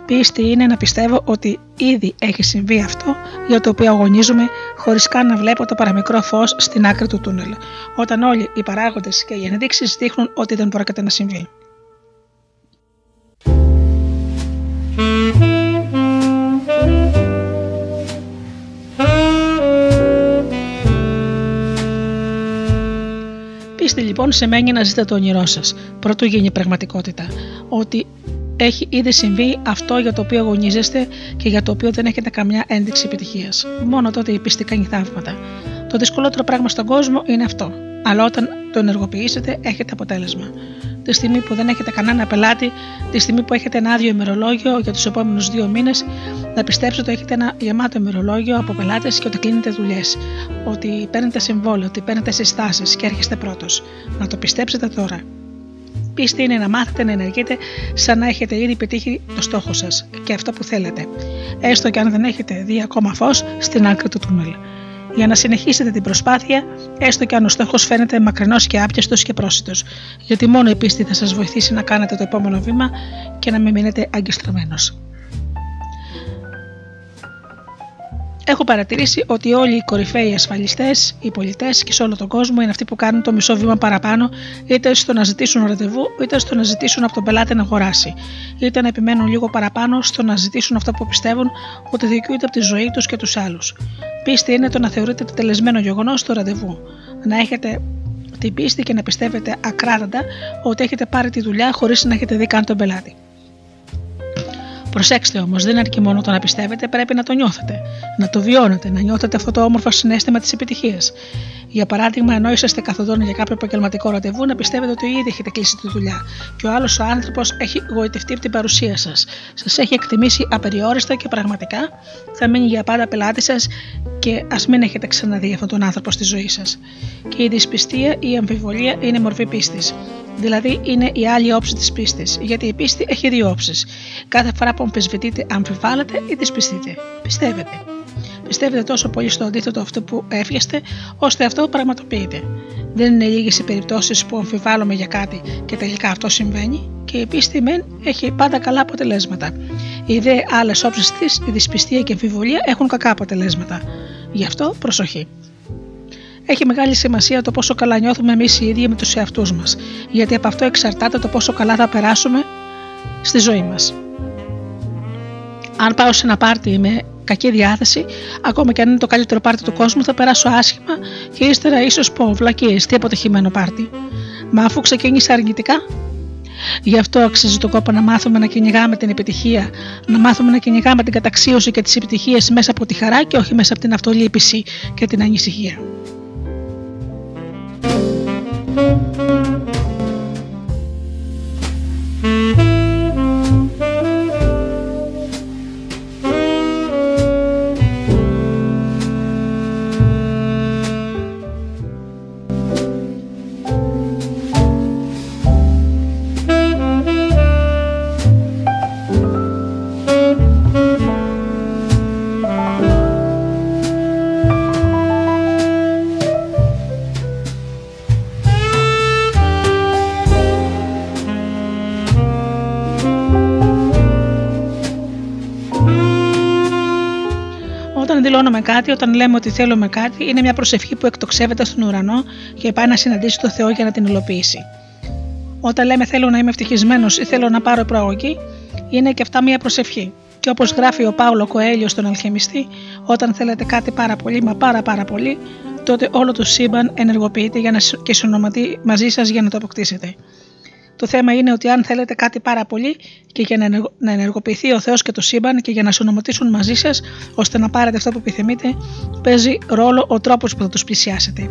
Πίστη είναι να πιστεύω ότι ήδη έχει συμβεί αυτό για το οποίο αγωνίζομαι χωρίς καν να βλέπω το παραμικρό φως στην άκρη του τούνελ, όταν όλοι οι παράγοντες και οι ενδείξεις δείχνουν ότι δεν πρόκειται να συμβεί. Πίστη λοιπόν σημαίνει να ζείτε το όνειρό σας, πρωτού γίνει πραγματικότητα. Ότι έχει ήδη συμβεί αυτό για το οποίο αγωνίζεστε και για το οποίο δεν έχετε καμιά ένδειξη επιτυχίας. Μόνο τότε η πίστη κάνει θαύματα. Το δυσκολότερο πράγμα στον κόσμο είναι αυτό. Αλλά όταν το ενεργοποιήσετε, έχετε αποτέλεσμα. Τη στιγμή που δεν έχετε κανένα πελάτη, τη στιγμή που έχετε ένα άδειο ημερολόγιο για τους επόμενους δύο μήνες, να πιστέψετε ότι έχετε ένα γεμάτο ημερολόγιο από πελάτες και ότι κλείνετε δουλειές. Ότι παίρνετε συμβόλαιο, ότι παίρνετε συστάσεις και έρχεστε πρώτος. Να το πιστέψετε τώρα. Πίστη είναι να μάθετε να ενεργείτε σαν να έχετε ήδη πετύχει το στόχο σας και αυτό που θέλετε. Έστω και αν δεν έχετε δει ακόμα φως στην άκρη του τούνελ για να συνεχίσετε την προσπάθεια, έστω και αν ο στόχος φαίνεται μακρινός και άπιαστος και πρόσιτος, γιατί μόνο η πίστη θα σας βοηθήσει να κάνετε το επόμενο βήμα και να μην μείνετε αγκιστρωμένος. Έχω παρατηρήσει ότι όλοι οι κορυφαίοι ασφαλιστές, οι πολιτές και σε όλο τον κόσμο είναι αυτοί που κάνουν το μισό βήμα παραπάνω, είτε στο να ζητήσουν ραντεβού, είτε στο να ζητήσουν από τον πελάτη να αγοράσει, είτε να επιμένουν λίγο παραπάνω στο να ζητήσουν αυτό που πιστεύουν ότι δικαιούνται από τη ζωή τους και τους άλλους. Πίστη είναι το να θεωρείτε το τελεσμένο γεγονός στο ραντεβού. Να έχετε την πίστη και να πιστεύετε ακράδαντα ότι έχετε πάρει τη δουλειά χωρίς να έχετε δει καν τον πελάτη. Προσέξτε όμως, δεν αρκεί μόνο το να πιστεύετε, πρέπει να το νιώθετε. Να το βιώνετε, να νιώθετε αυτό το όμορφο συνέστημα της επιτυχίας. Για παράδειγμα, ενώ είσαστε καθοδόν για κάποιο επαγγελματικό ραντεβού, να πιστεύετε ότι ήδη έχετε κλείσει τη δουλειά και ο άλλος ο άνθρωπος έχει γοητευτεί από την παρουσία σας. Σας έχει εκτιμήσει απεριόριστα και πραγματικά θα μείνει για πάντα πελάτης σας και ας μην έχετε ξαναδεί αυτόν τον άνθρωπο στη ζωή σας. Και η δυσπιστία ή η αμφιβολία είναι μορφή πίστης. Δηλαδή είναι η άλλη όψη της πίστης, γιατί η πίστη έχει δύο όψεις. Κάθε φορά που αμφισβητείτε, αμφιβάλλετε ή δυσπιστείτε. Πιστεύετε. Πιστεύετε τόσο πολύ στο αντίθετο αυτό που εύχεστε, ώστε αυτό πραγματοποιείτε. Δεν είναι λίγες οι περιπτώσεις που αμφιβάλλουμε για κάτι και τελικά αυτό συμβαίνει, και η πίστη μεν έχει πάντα καλά αποτελέσματα. Οι δε άλλες όψεις της, η δυσπιστία και η αμφιβολία, έχουν κακά αποτελέσματα. Γι' αυτό προσοχή. Έχει μεγάλη σημασία το πόσο καλά νιώθουμε εμείς οι ίδιοι με τους εαυτούς μας, γιατί από αυτό εξαρτάται το πόσο καλά θα περάσουμε στη ζωή μας. Αν πάω σε ένα πάρτι με κακή διάθεση, ακόμα και αν είναι το καλύτερο πάρτι του κόσμου, θα περάσω άσχημα και ύστερα ίσως πω βλακίε, τι αποτυχημένο πάρτι. Μα αφού ξεκίνησα αρνητικά, Γι' αυτό αξίζει το κόπο να μάθουμε να κυνηγάμε την επιτυχία, να μάθουμε να κυνηγάμε την καταξίωση και τις επιτυχίες μέσα από τη χαρά και όχι μέσα από την αυτολύπηση και την ανησυχία. Música δηλώνουμε κάτι, όταν λέμε ότι θέλουμε κάτι, είναι μια προσευχή που εκτοξεύεται στον ουρανό και πάει να συναντήσει το Θεό για να την υλοποιήσει. Όταν λέμε θέλω να είμαι ευτυχισμένος ή θέλω να πάρω προαγωγή, είναι και αυτά μια προσευχή. Και όπως γράφει ο Πάουλο Κοέλιο στον Αλχημιστή, όταν θέλετε κάτι πάρα πολύ, μα πάρα πάρα πολύ, τότε όλο το σύμπαν ενεργοποιείται για να και συνοματεί μαζί σας για να το αποκτήσετε. Το θέμα είναι ότι αν θέλετε κάτι πάρα πολύ και για να ενεργοποιηθεί ο Θεός και το σύμπαν και για να συνομωτήσουν μαζί σας ώστε να πάρετε αυτό που επιθυμείτε, παίζει ρόλο ο τρόπος που θα τους πλησιάσετε.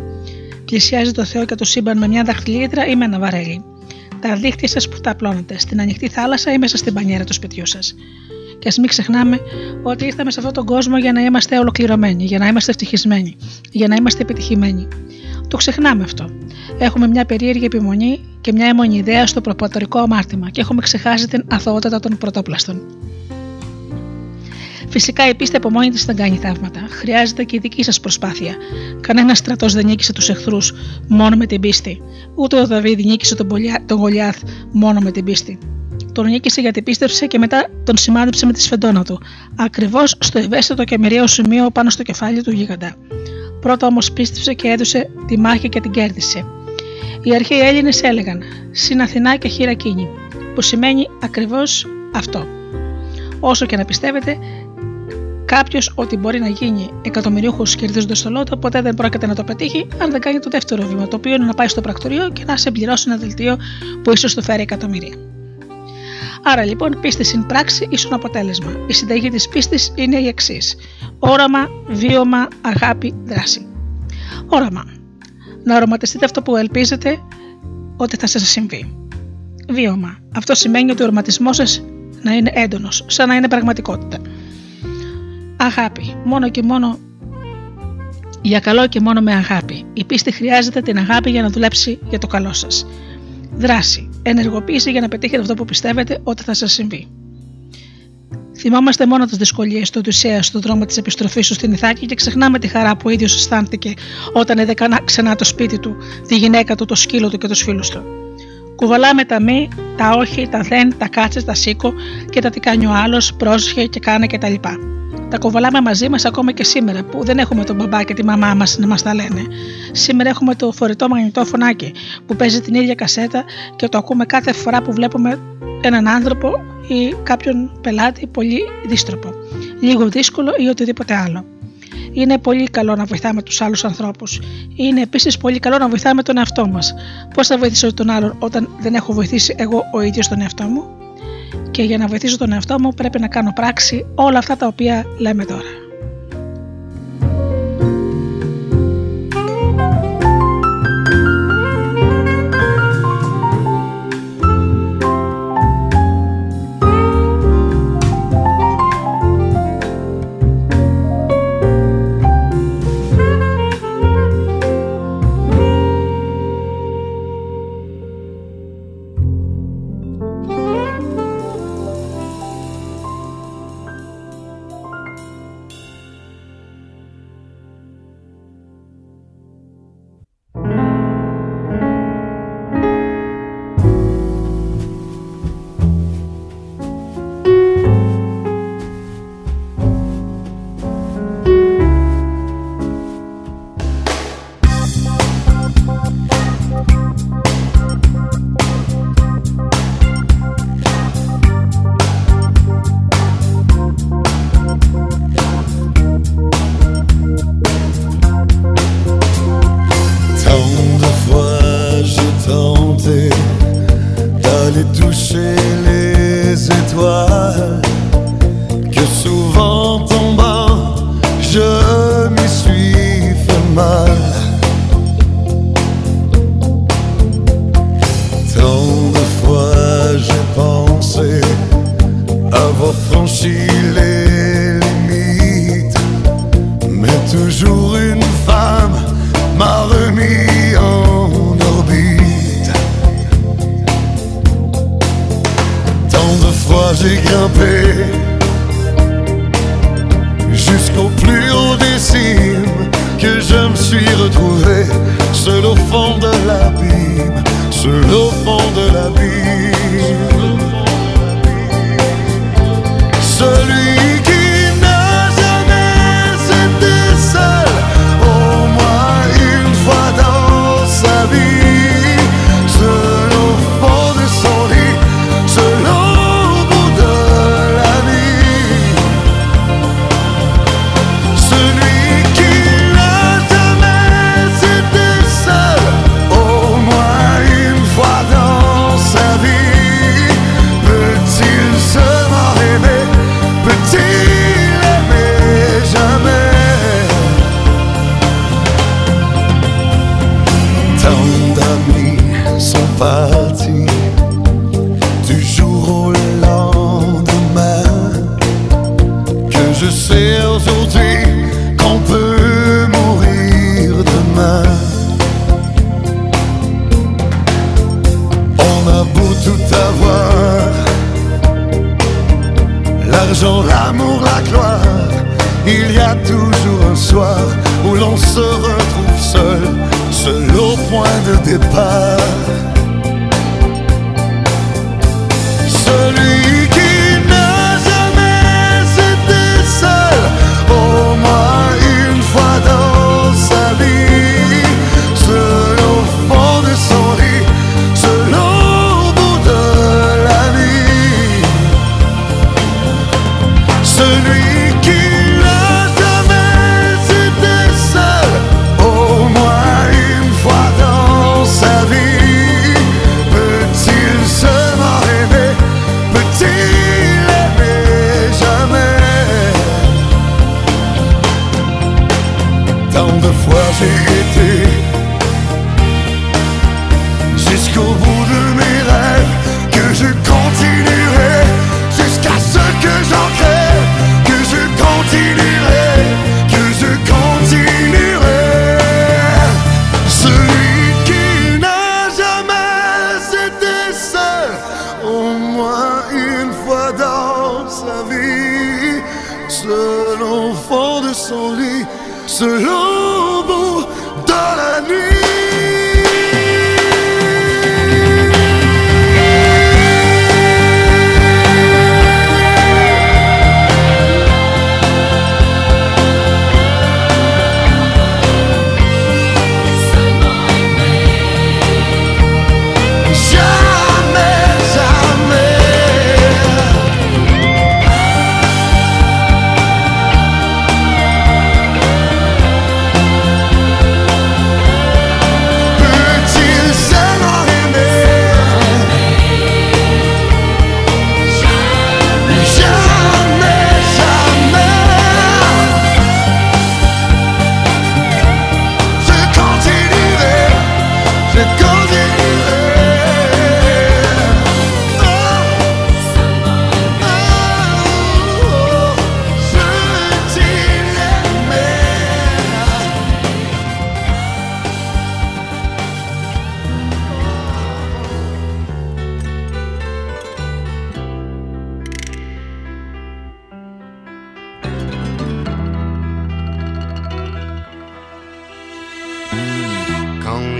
Πλησιάζει το Θεό και το σύμπαν με μια δαχτυλίδρα ή με ένα βαρέλι. Τα δίχτυα σας που τα απλώνετε στην ανοιχτή θάλασσα ή μέσα στην πανιέρα του σπιτιού σας. Και ας μην ξεχνάμε ότι ήρθαμε σε αυτόν τον κόσμο για να είμαστε ολοκληρωμένοι, για να είμαστε ευτυχισμένοι, για να είμαστε επιτυχημένοι. Το ξεχνάμε αυτό. Έχουμε μια περίεργη επιμονή και μια αιμονή ιδέα στο προπατορικό αμάρτημα και έχουμε ξεχάσει την αθωότητα των πρωτόπλαστων. Φυσικά η πίστη από μόνη της δεν κάνει θαύματα. Χρειάζεται και η δική σας προσπάθεια. Κανένας στρατός δεν νίκησε τους εχθρούς μόνο με την πίστη. Ούτε ο Δαβίδ νίκησε τον, τον Γολιάθ μόνο με την πίστη. Τον νίκησε γιατί πίστεψε και μετά τον σημάδεψε με τη σφεντόνα του, ακριβώς στο ευαίσθητο και μοιραίο σημείο πάνω στο κεφάλι του γίγαντα. Πρώτα όμως πίστεψε και έδωσε τη μάχη και την κέρδισε. Οι αρχαίοι Έλληνες έλεγαν Συν Αθηνά και χειρακίνη, που σημαίνει ακριβώς αυτό. Όσο και να πιστεύετε, κάποιος ότι μπορεί να γίνει εκατομμυρίουχος κερδίζοντας το λότο, ποτέ δεν πρόκειται να το πετύχει αν δεν κάνει το δεύτερο βήμα, το οποίο είναι να πάει στο πρακτορείο και να σε πληρώσει ένα δελτίο που ίσως του φέρει εκατομμύρια. Άρα λοιπόν, πίστη στην πράξη ίσον αποτέλεσμα. Η συνταγή της πίστης είναι η εξής: όραμα, βίωμα, αγάπη, δράση. Όραμα. Να οραματιστείτε αυτό που ελπίζετε ότι θα σας συμβεί. Βίωμα. Αυτό σημαίνει ότι ο οραματισμός σας να είναι έντονος, σαν να είναι πραγματικότητα. Αγάπη. Μόνο και μόνο για καλό και μόνο με αγάπη. Η πίστη χρειάζεται την αγάπη για να δουλέψει για το καλό σας. Δράση. Ενεργοποίηση για να πετύχετε αυτό που πιστεύετε ότι θα σας συμβεί. Θυμάμαστε μόνο τις δυσκολίες του Οδυσσέα στον δρόμο της επιστροφής του στην Ιθάκη και ξεχνάμε τη χαρά που ο ίδιος αισθάνθηκε όταν είδε ξανά το σπίτι του, τη γυναίκα του, το σκύλο του και τους φίλους του. Κουβαλάμε τα μη, τα όχι, τα δεν, τα κάτσε, τα σήκω και τα τι κάνει ο άλλος, πρόσχε και κάνε κτλ. Τα, Τα κοβαλάμε μαζί μας ακόμα και σήμερα που δεν έχουμε τον μπαμπά και τη μαμά μας να μας τα λένε. Σήμερα έχουμε το φορητό μαγνητό φωνάκι που παίζει την ίδια κασέτα και το ακούμε κάθε φορά που βλέπουμε έναν άνθρωπο ή κάποιον πελάτη πολύ δίστροπο, λίγο δύσκολο ή οτιδήποτε άλλο. Είναι πολύ καλό να βοηθάμε τους άλλους ανθρώπους. Είναι επίσης πολύ καλό να βοηθάμε τον εαυτό μας. Πώς θα βοηθήσω τον άλλον όταν δεν έχω βοηθήσει εγώ ο ίδιος τον εαυτό μου; Και για να βοηθήσω τον εαυτό μου πρέπει να κάνω πράξη όλα αυτά τα οποία λέμε τώρα. j'ai grimpé jusqu'au plus haut des cimes que je me suis retrouvé seul au fond de l'abîme, seul au fond de l'abîme.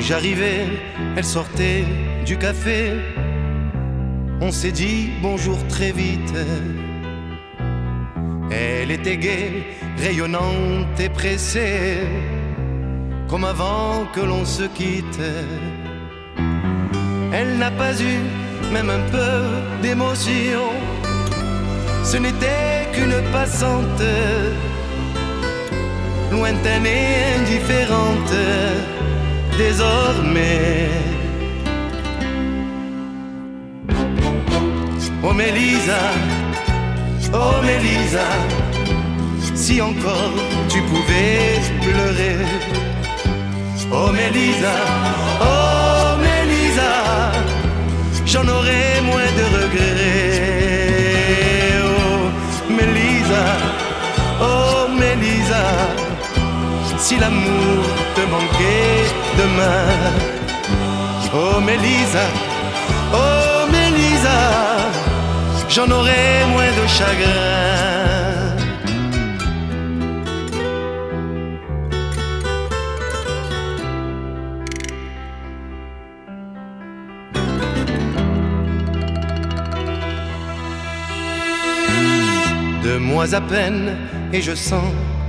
J'arrivais, elle sortait du café. On s'est dit bonjour très vite. Elle était gaie, rayonnante et pressée, comme avant que l'on se quitte. Elle n'a pas eu même un peu d'émotion. Ce n'était qu'une passante, lointaine et indifférente, désormais. Oh Mélisa, oh Mélisa, si encore tu pouvais pleurer. Oh Mélisa, oh Mélisa, j'en aurais moins de regrets. Oh Mélisa, oh si l'amour te manquait demain. Oh Mélisa, oh Mélisa, j'en aurais moins de chagrin. Deux mois à peine et je sens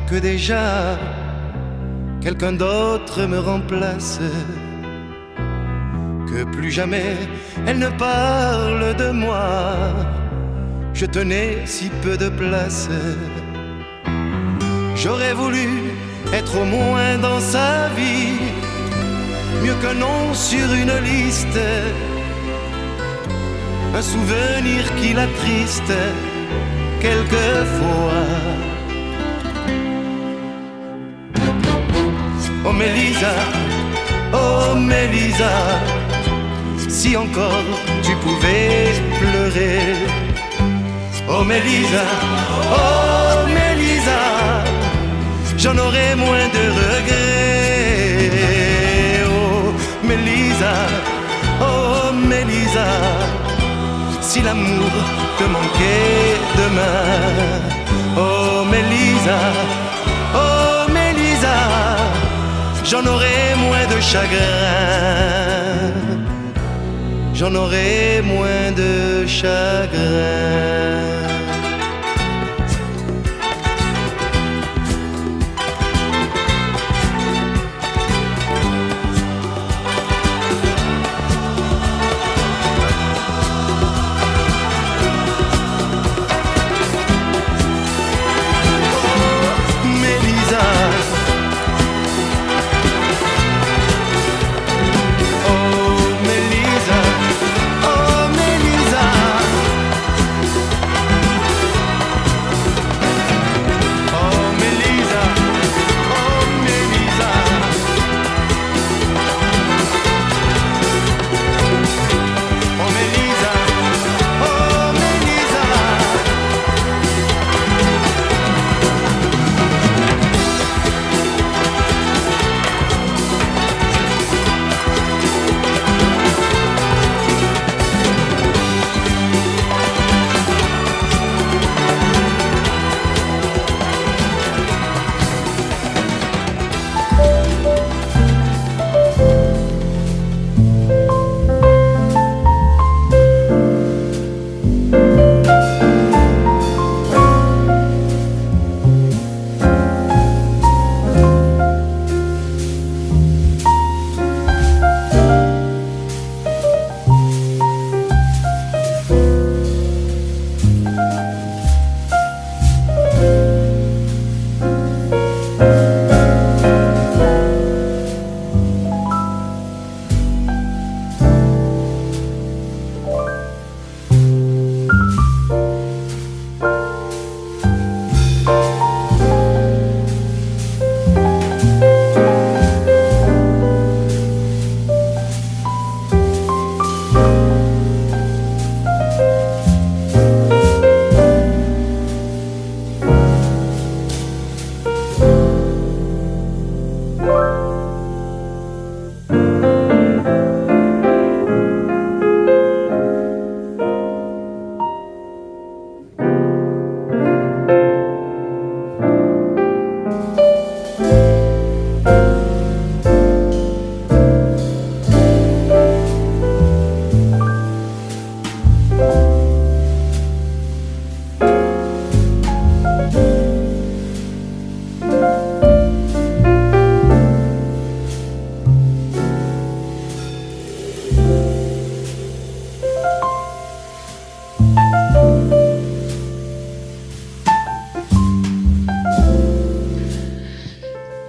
que déjà quelqu'un d'autre me remplace. Que plus jamais elle ne parle de moi. Je tenais si peu de place. J'aurais voulu être au moins dans sa vie, mieux qu'un nom sur une liste, un souvenir qui l'attriste quelquefois. Oh Mélisa, oh Mélisa, si encore tu pouvais pleurer. Oh Mélisa, oh Mélisa, j'en aurais moins de regrets. Oh Mélisa, oh Mélisa, si l'amour te manquait demain. Oh Mélisa, j'en aurais moins de chagrin. J'en aurais moins de chagrin.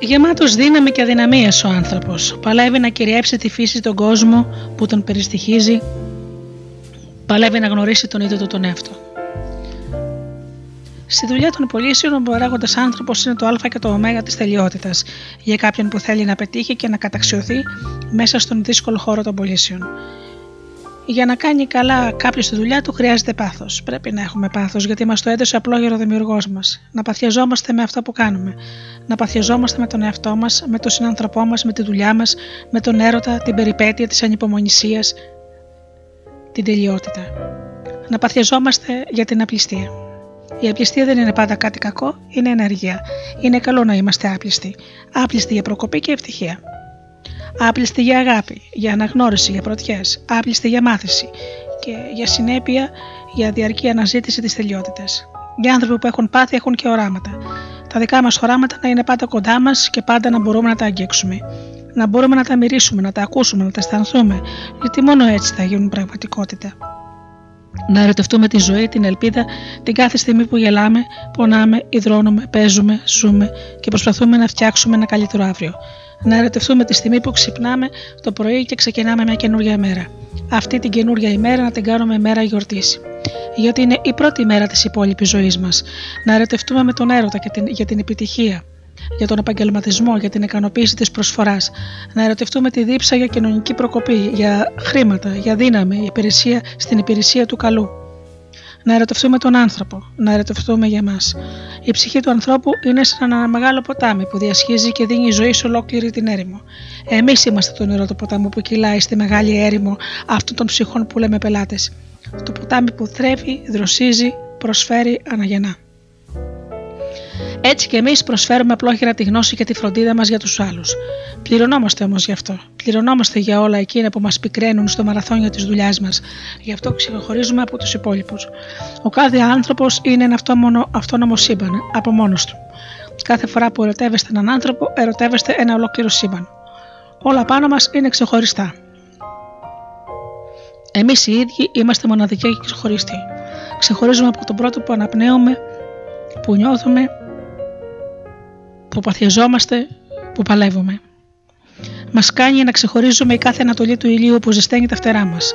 Γεμάτος δύναμη και αδυναμίες ο άνθρωπος. Παλεύει να κυριεύσει τη φύση τον κόσμο που τον περιστοιχίζει. Παλεύει να γνωρίσει τον ίδιο του τον εαυτό. Στη δουλειά των πωλήσεων, ο παράγοντας άνθρωπος είναι το Α και το Ω της τελειότητας για κάποιον που θέλει να πετύχει και να καταξιωθεί μέσα στον δύσκολο χώρο των πωλήσεων. Για να κάνει καλά κάποιος τη δουλειά του χρειάζεται πάθος. Πρέπει να έχουμε πάθος γιατί μας το έδωσε απλόγερο δημιουργός μας. Να παθιαζόμαστε με αυτό που κάνουμε. Να παθιαζόμαστε με τον εαυτό μας, με τον συνάνθρωπό μας, με τη δουλειά μας, με τον έρωτα, την περιπέτεια της ανυπομονησίας, την τελειότητα. Να παθιαζόμαστε για την απληστία. Η απληστία δεν είναι πάντα κάτι κακό, είναι ενεργεία. Είναι καλό να είμαστε άπλιστοι. Άπλιστοι για προκοπή και ευτυχία. Άπλιστοι για αγάπη, για αναγνώριση, για πρωτιές, άπλιστοι για μάθηση και για συνέπεια για διαρκή αναζήτηση της τελειότητα. Οι άνθρωποι που έχουν πάθει έχουν και οράματα. Τα δικά μας οράματα να είναι πάντα κοντά μας και πάντα να μπορούμε να τα αγγίξουμε. Να μπορούμε να τα μυρίσουμε, να τα ακούσουμε, να τα αισθανθούμε, γιατί μόνο έτσι θα γίνουν πραγματικότητα. Να ερωτευτούμε τη ζωή, την ελπίδα, την κάθε στιγμή που γελάμε, πονάμε, υδρώνουμε, παίζουμε, ζούμε και προσπαθούμε να φτιάξουμε ένα καλύτερο αύριο. Να ερωτευτούμε τη στιγμή που ξυπνάμε το πρωί και ξεκινάμε μια καινούργια μέρα. Αυτή την καινούργια ημέρα να την κάνουμε μέρα γιορτής. Γιατί είναι η πρώτη μέρα της υπόλοιπης ζωής μας. Να ερωτευτούμε με τον έρωτα για την, για την επιτυχία, για τον επαγγελματισμό, για την ικανοποίηση της προσφοράς. Να ερωτευτούμε τη δίψα για κοινωνική προκοπή, για χρήματα, για δύναμη, υπηρεσία στην υπηρεσία του καλού. Να ερωτευτούμε τον άνθρωπο, να ερωτευτούμε για μας. Η ψυχή του ανθρώπου είναι σαν ένα μεγάλο ποτάμι που διασχίζει και δίνει ζωή σε ολόκληρη την έρημο. Εμείς είμαστε το νερό του ποτάμου που κυλάει στη μεγάλη έρημο αυτών των ψυχών που λέμε πελάτες. Το ποτάμι που θρέφει, δροσίζει, προσφέρει, αναγεννά. Έτσι και εμείς προσφέρουμε απλόχερα τη γνώση και τη φροντίδα μας για τους άλλους. Πληρωνόμαστε όμως γι' αυτό. Πληρωνόμαστε για όλα εκείνα που μας πικραίνουν στο μαραθώνιο της δουλειάς μας. Γι' αυτό ξεχωρίζουμε από τους υπόλοιπους. Ο κάθε άνθρωπος είναι ένα αυτόνομο, αυτόνομο σύμπαν, από μόνος του. Κάθε φορά που ερωτεύεστε έναν άνθρωπο, ερωτεύεστε ένα ολόκληρο σύμπαν. Όλα πάνω μας είναι ξεχωριστά. Εμείς οι ίδιοι είμαστε μοναδικοί και ξεχωριστοί. Ξεχωρίζουμε από τον πρώτο που αναπνέουμε, που νιώθουμε, που παθιαζόμαστε, που παλεύουμε. Μας κάνει να ξεχωρίζουμε η κάθε ανατολή του ηλίου που ζεσταίνει τα φτερά μας.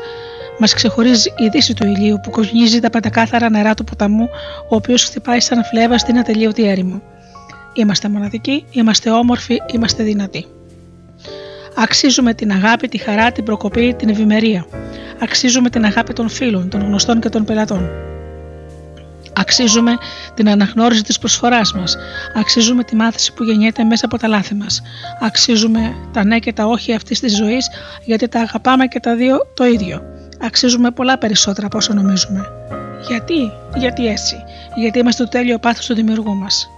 Μας ξεχωρίζει η δύση του ηλίου που κοκκινίζει τα πεντακάθαρα νερά του ποταμού, ο οποίος χτυπάει σαν φλέβα στην ατελείωτη έρημο. Είμαστε μοναδικοί, είμαστε όμορφοι, είμαστε δυνατοί. Αξίζουμε την αγάπη, τη χαρά, την προκοπή, την ευημερία. Αξίζουμε την αγάπη των φίλων, των γνωστών και των πελατών. Αξίζουμε την αναγνώριση της προσφοράς μας. Αξίζουμε τη μάθηση που γεννιέται μέσα από τα λάθη μας. Αξίζουμε τα ναι και τα όχι αυτής της ζωής γιατί τα αγαπάμε και τα δύο το ίδιο. Αξίζουμε πολλά περισσότερα από όσο νομίζουμε. Γιατί, γιατί έτσι. Γιατί είμαστε το τέλειο πάθος του δημιουργού μας.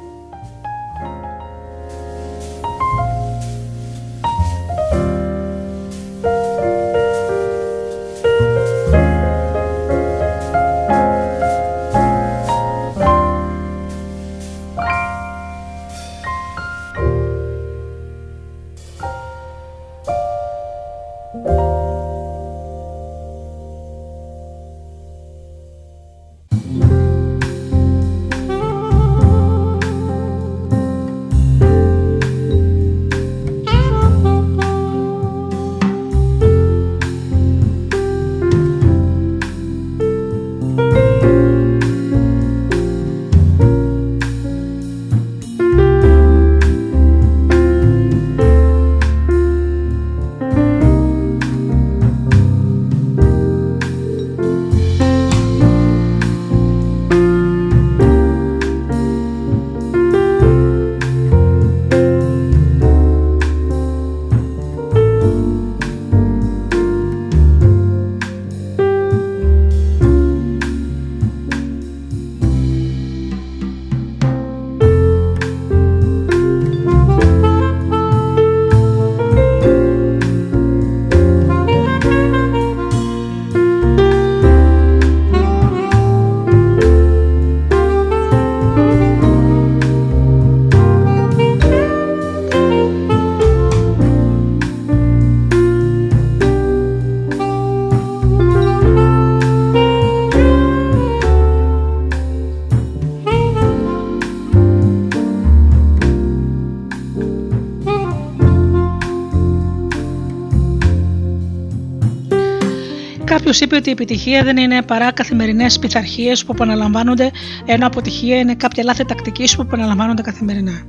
Του είπε ότι η επιτυχία δεν είναι παρά καθημερινές πειθαρχίες που επαναλαμβάνονται, ενώ αποτυχία είναι κάποια λάθη τακτικής που επαναλαμβάνονται καθημερινά.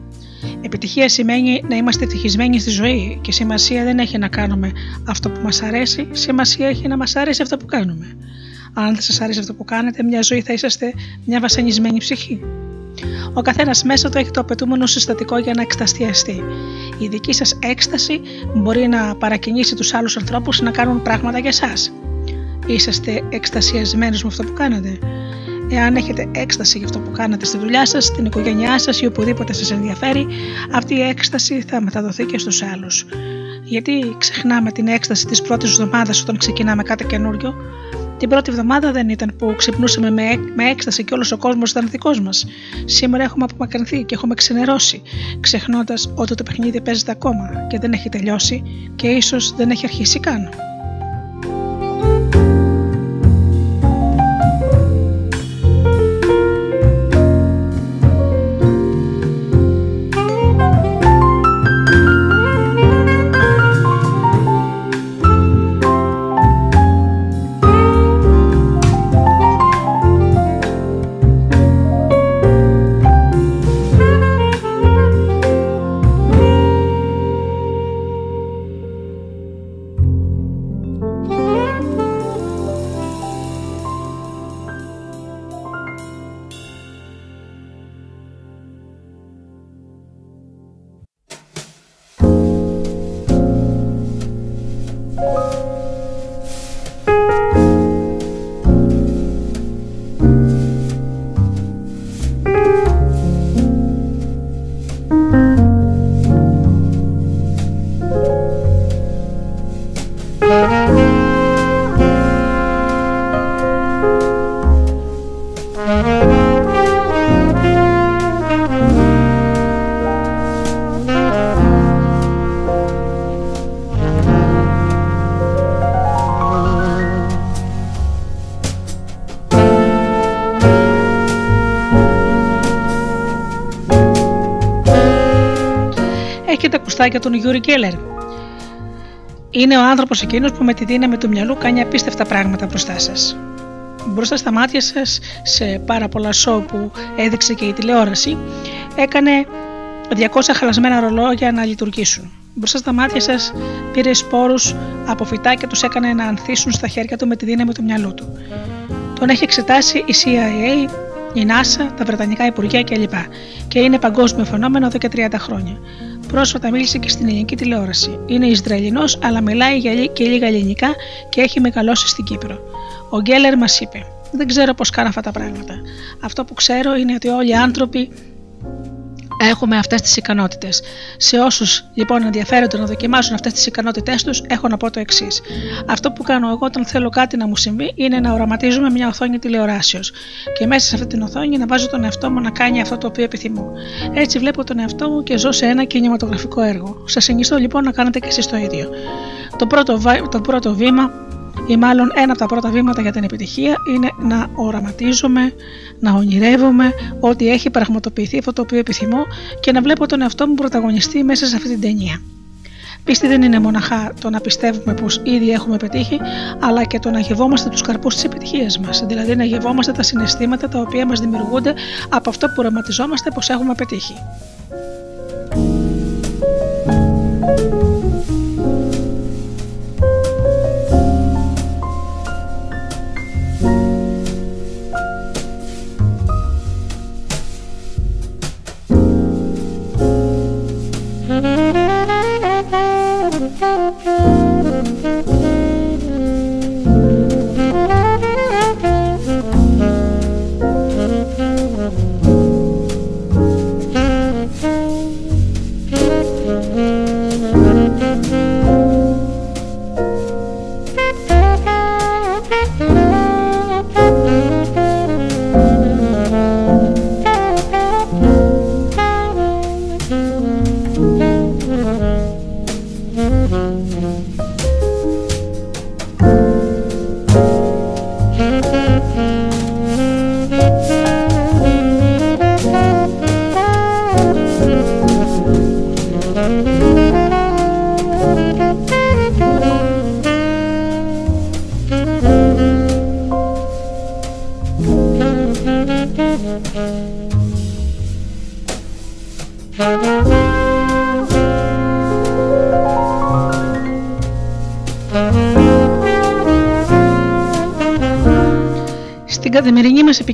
Επιτυχία σημαίνει να είμαστε ευτυχισμένοι στη ζωή και σημασία δεν έχει να κάνουμε αυτό που μας αρέσει, σημασία έχει να μας αρέσει αυτό που κάνουμε. Αν δεν σας αρέσει αυτό που κάνετε, μια ζωή θα είσαστε μια βασανισμένη ψυχή. Ο καθένας μέσα του έχει το απαιτούμενο συστατικό για να εκσταστιαστεί. Η δική σας έκσταση μπορεί να παρακινήσει τους άλλους ανθρώπους να κάνουν πράγματα για εσά. Είσαστε εκστασιασμένοι με αυτό που κάνετε. Εάν έχετε έκσταση για αυτό που κάνετε στη δουλειά σας, στην οικογένειά σας ή οπουδήποτε σας ενδιαφέρει, αυτή η έκσταση θα μεταδοθεί και στους άλλους. Γιατί ξεχνάμε την έκσταση της πρώτης εβδομάδας όταν ξεκινάμε κάτι καινούριο, την πρώτη εβδομάδα δεν ήταν που ξυπνούσαμε με, με έκσταση και όλος ο κόσμος ήταν δικός μας. Σήμερα έχουμε απομακρυνθεί και έχουμε ξενερώσει, ξεχνώντας ότι το παιχνίδι παίζεται ακόμα και δεν έχει τελειώσει και ίσως δεν έχει αρχίσει καν. Για τον Γιούρι Γκέλερ. Είναι ο άνθρωπος εκείνος που με τη δύναμη του μυαλού κάνει απίστευτα πράγματα μπροστά σας. Μπροστά στα μάτια σας, σε πάρα πολλά σόου που έδειξε και η τηλεόραση, έκανε 200 χαλασμένα ρολόγια να λειτουργήσουν. Μπροστά στα μάτια σας πήρε σπόρους από φυτά και τους έκανε να ανθίσουν στα χέρια του με τη δύναμη του μυαλού του. Τον έχει εξετάσει η CIA, η NASA, τα Βρετανικά Υπουργεία κλπ. Και είναι παγκόσμιο φαινόμενο εδώ και 30 χρόνια. Πρόσφατα μίλησε και στην ελληνική τηλεόραση. Είναι Ισραηλινός, αλλά μιλάει και λίγα ελληνικά και έχει μεγαλώσει στην Κύπρο. Ο Γκέλερ μας είπε: Δεν ξέρω πώς κάνω αυτά τα πράγματα. Αυτό που ξέρω είναι ότι όλοι οι άνθρωποι έχουμε αυτές τις ικανότητες. Σε όσους λοιπόν ενδιαφέρονται να δοκιμάσουν αυτές τις ικανότητές τους, έχω να πω το εξής. Αυτό που κάνω εγώ όταν θέλω κάτι να μου συμβεί είναι να οραματίζουμε μια οθόνη τηλεοράσεως και μέσα σε αυτή την οθόνη να βάζω τον εαυτό μου να κάνει αυτό το οποίο επιθυμώ. Έτσι βλέπω τον εαυτό μου και ζω σε ένα κινηματογραφικό έργο. Σας συνιστώ λοιπόν να κάνετε και εσείς το ίδιο. Το πρώτο, το πρώτο βήμα ή μάλλον ένα από τα πρώτα βήματα για την επιτυχία είναι να οραματίζομαι, να ονειρεύομαι ότι έχει πραγματοποιηθεί αυτό το οποίο επιθυμώ και να βλέπω τον εαυτό μου πρωταγωνιστή μέσα σε αυτή την ταινία. Πίστη δεν είναι μοναχά το να πιστεύουμε πως ήδη έχουμε πετύχει, αλλά και το να γευόμαστε τους καρπούς της επιτυχίας μας. Δηλαδή να γευόμαστε τα συναισθήματα τα οποία μας δημιουργούνται από αυτό που οραματιζόμαστε πως έχουμε πετύχει.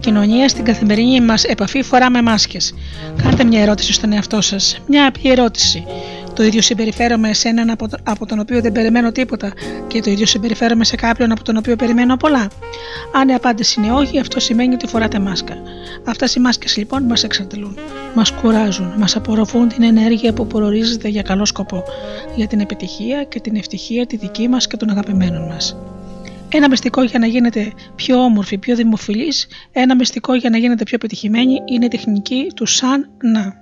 Επικοινωνία, στην καθημερινή μας επαφή, φοράμε μάσκες. Κάντε μια ερώτηση στον εαυτό σας. Μια απλή ερώτηση. Το ίδιο συμπεριφέρομαι σε έναν από, από τον οποίο δεν περιμένω τίποτα και το ίδιο συμπεριφέρομαι σε κάποιον από τον οποίο περιμένω πολλά. Αν η απάντηση είναι όχι, αυτό σημαίνει ότι φοράτε μάσκα. Αυτέ οι μάσκες λοιπόν μας εξαρτελούν, μας κουράζουν, μας απορροφούν την ενέργεια που προορίζεται για καλό σκοπό, για την επιτυχία και την ευτυχία τη δική μας και των αγαπημένων μας. Ένα μυστικό για να γίνετε πιο όμορφη, πιο δημοφιλής, ένα μυστικό για να γίνετε πιο επιτυχημένη είναι η τεχνική του σαν να.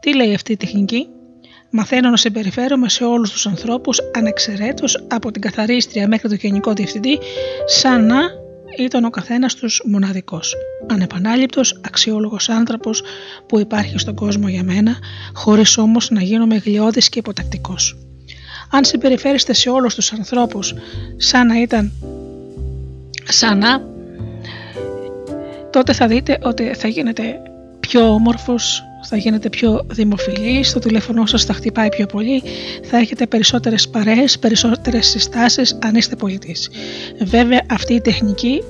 Τι λέει αυτή η τεχνική; Μαθαίνω να συμπεριφέρομαι σε όλους τους ανθρώπους ανεξαιρέτως από την καθαρίστρια μέχρι το γενικό διευθυντή σαν να ήταν ο καθένας τους μοναδικός, ανεπανάληπτος, αξιόλογος άνθρωπος που υπάρχει στον κόσμο για μένα, χωρίς όμως να γίνομαι γλιώδης και υποτακτικός. Αν συμπεριφέρεστε σε όλους τους ανθρώπους σαν να ήταν σαν να, τότε θα δείτε ότι θα γίνετε πιο όμορφος, θα γίνετε πιο δημοφιλής, το τηλέφωνο σας θα χτυπάει πιο πολύ, θα έχετε περισσότερες παρέες, περισσότερες συστάσεις αν είστε πολιτής. Βέβαια αυτή η τεχνική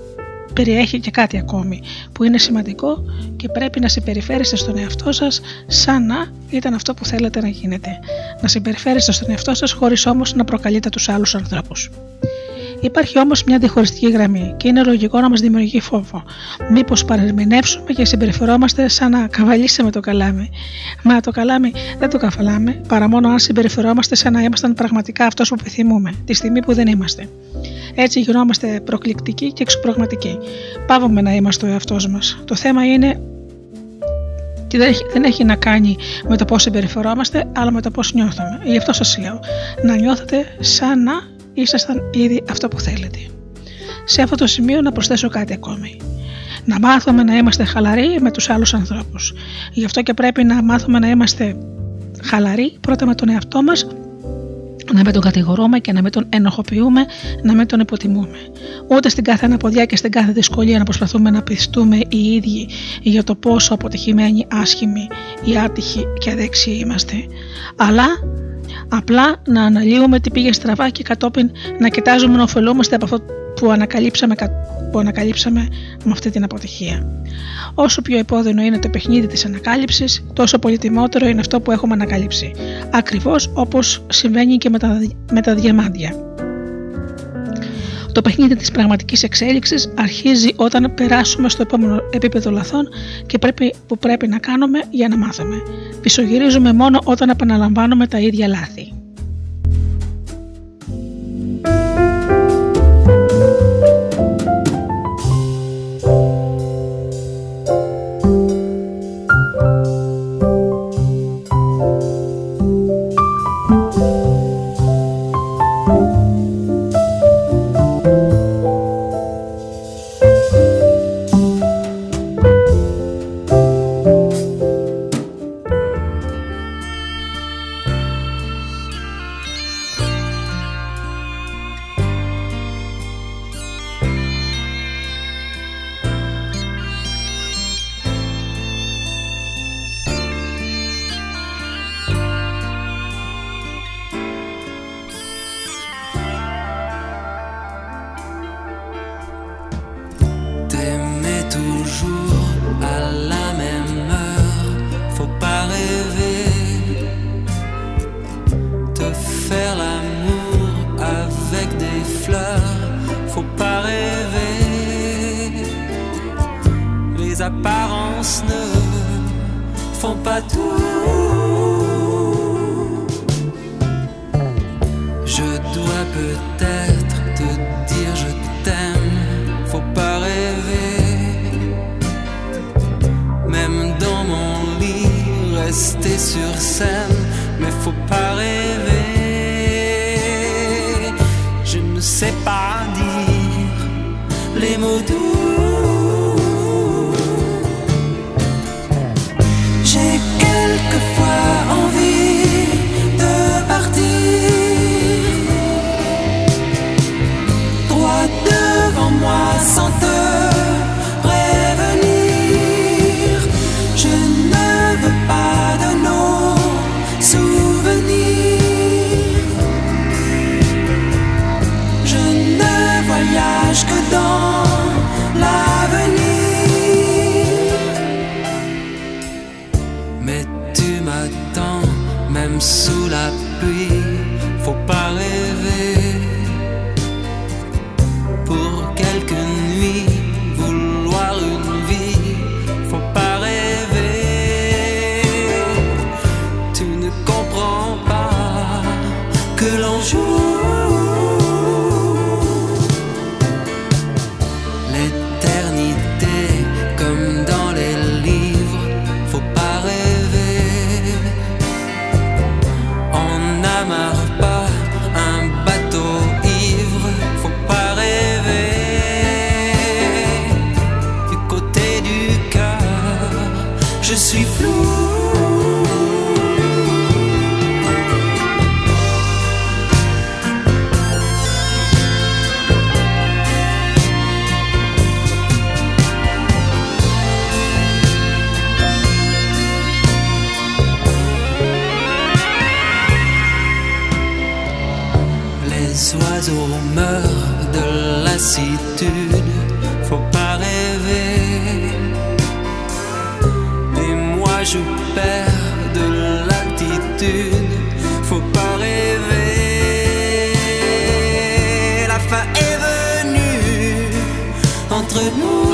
περιέχει και κάτι ακόμη που είναι σημαντικό και πρέπει να συμπεριφέρεστε στον εαυτό σας σαν να ήταν αυτό που θέλετε να γίνετε. Να συμπεριφέρεστε στον εαυτό σας χωρίς όμως να προκαλείτε τους άλλους ανθρώπους. Υπάρχει όμως μια διαχωριστική γραμμή και είναι λογικό να μας δημιουργεί φόβο. Μήπως παρερμηνεύσουμε και συμπεριφερόμαστε σαν να καβαλήσαμε το καλάμι. Μα το καλάμι δεν το καβαλάμε παρά μόνο αν συμπεριφερόμαστε σαν να ήμασταν πραγματικά αυτός που επιθυμούμε, τη στιγμή που δεν είμαστε. Έτσι γινόμαστε προκλητικοί και εξωπραγματικοί. Πάβουμε να είμαστε ο εαυτός μας. Το θέμα είναι και δεν έχει, δεν έχει να κάνει με το πώς συμπεριφερόμαστε, αλλά με το πώς νιώθουμε. Γι' αυτό σας λέω, να νιώθετε σαν να ήσασταν ήδη αυτό που θέλετε. Σε αυτό το σημείο να προσθέσω κάτι ακόμη. Να μάθουμε να είμαστε χαλαροί με τους άλλους ανθρώπους. Γι' αυτό και πρέπει να μάθουμε να είμαστε χαλαροί πρώτα με τον εαυτό μας να μην τον κατηγορούμε και να μην τον ενοχοποιούμε, να μην τον υποτιμούμε. Ούτε στην κάθε αναποδιά και στην κάθε δυσκολία να προσπαθούμε να πιστούμε οι ίδιοι για το πόσο αποτυχημένοι, άσχημοι ή άτυχοι και αδέξιοι είμαστε. Αλλά Απλά να αναλύουμε τι πήγε στραβά και κατόπιν να κοιτάζουμε να ωφελούμαστε από αυτό που ανακαλύψαμε, που ανακαλύψαμε με αυτή την αποτυχία. Όσο πιο επώδυνο είναι το παιχνίδι της ανακάλυψης, τόσο πολύτιμότερο είναι αυτό που έχουμε ανακαλύψει. Ακριβώς όπως συμβαίνει και με τα, με τα διαμάντια. Το παιχνίδι της πραγματικής εξέλιξης αρχίζει όταν περάσουμε στο επόμενο επίπεδο λαθών και πρέπει, που πρέπει να κάνουμε για να μάθουμε. Πισωγυρίζουμε μόνο όταν επαναλαμβάνουμε τα ίδια λάθη. faut pas rêver. Des mois je perds de l'altitude, faut pas rêver. La fin est venue entre nous.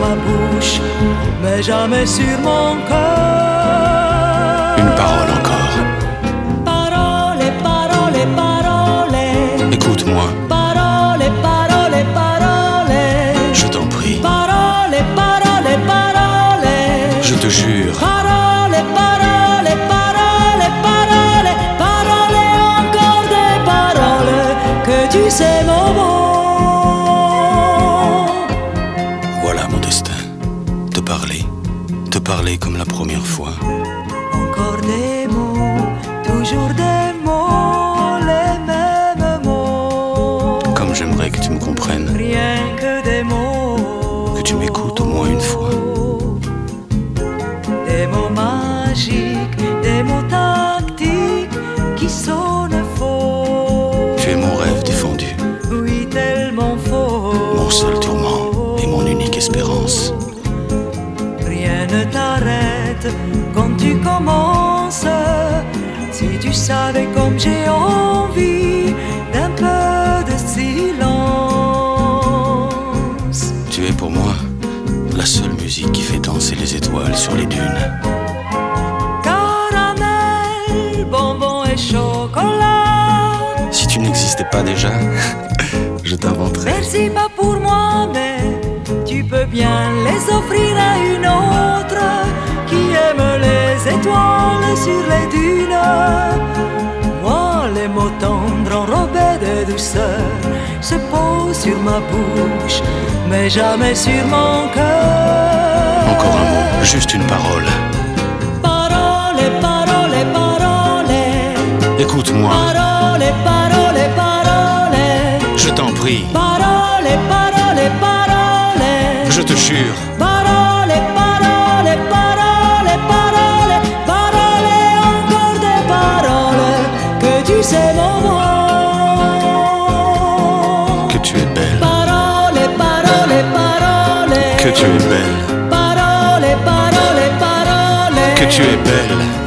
ma bouche, mais jamais sur mon cœur. Une parole seul tourment et mon unique espérance. Rien ne t'arrête quand tu commences. Si tu savais comme j'ai envie d'un peu de silence. Tu es pour moi la seule musique qui fait danser les étoiles sur les dunes. Caramel, bonbon et chocolat. Si tu n'existais pas déjà, bien les offrir à une autre qui aime les étoiles sur les dunes. Moi, les mots tendres enrobés de douceur se posent sur ma bouche, mais jamais sur mon cœur. Encore un mot, juste une parole. Parole, parole, parole. Écoute-moi. Parole, parole, parole. Je t'en prie. Parole, parole. Te jure. Parole, parole, parole, parole, parole, encore des paroles que tu sais mon. Que tu es belle. Parole, parole, parole. Que tu es belle. Parole, parole, parole. Que tu es belle.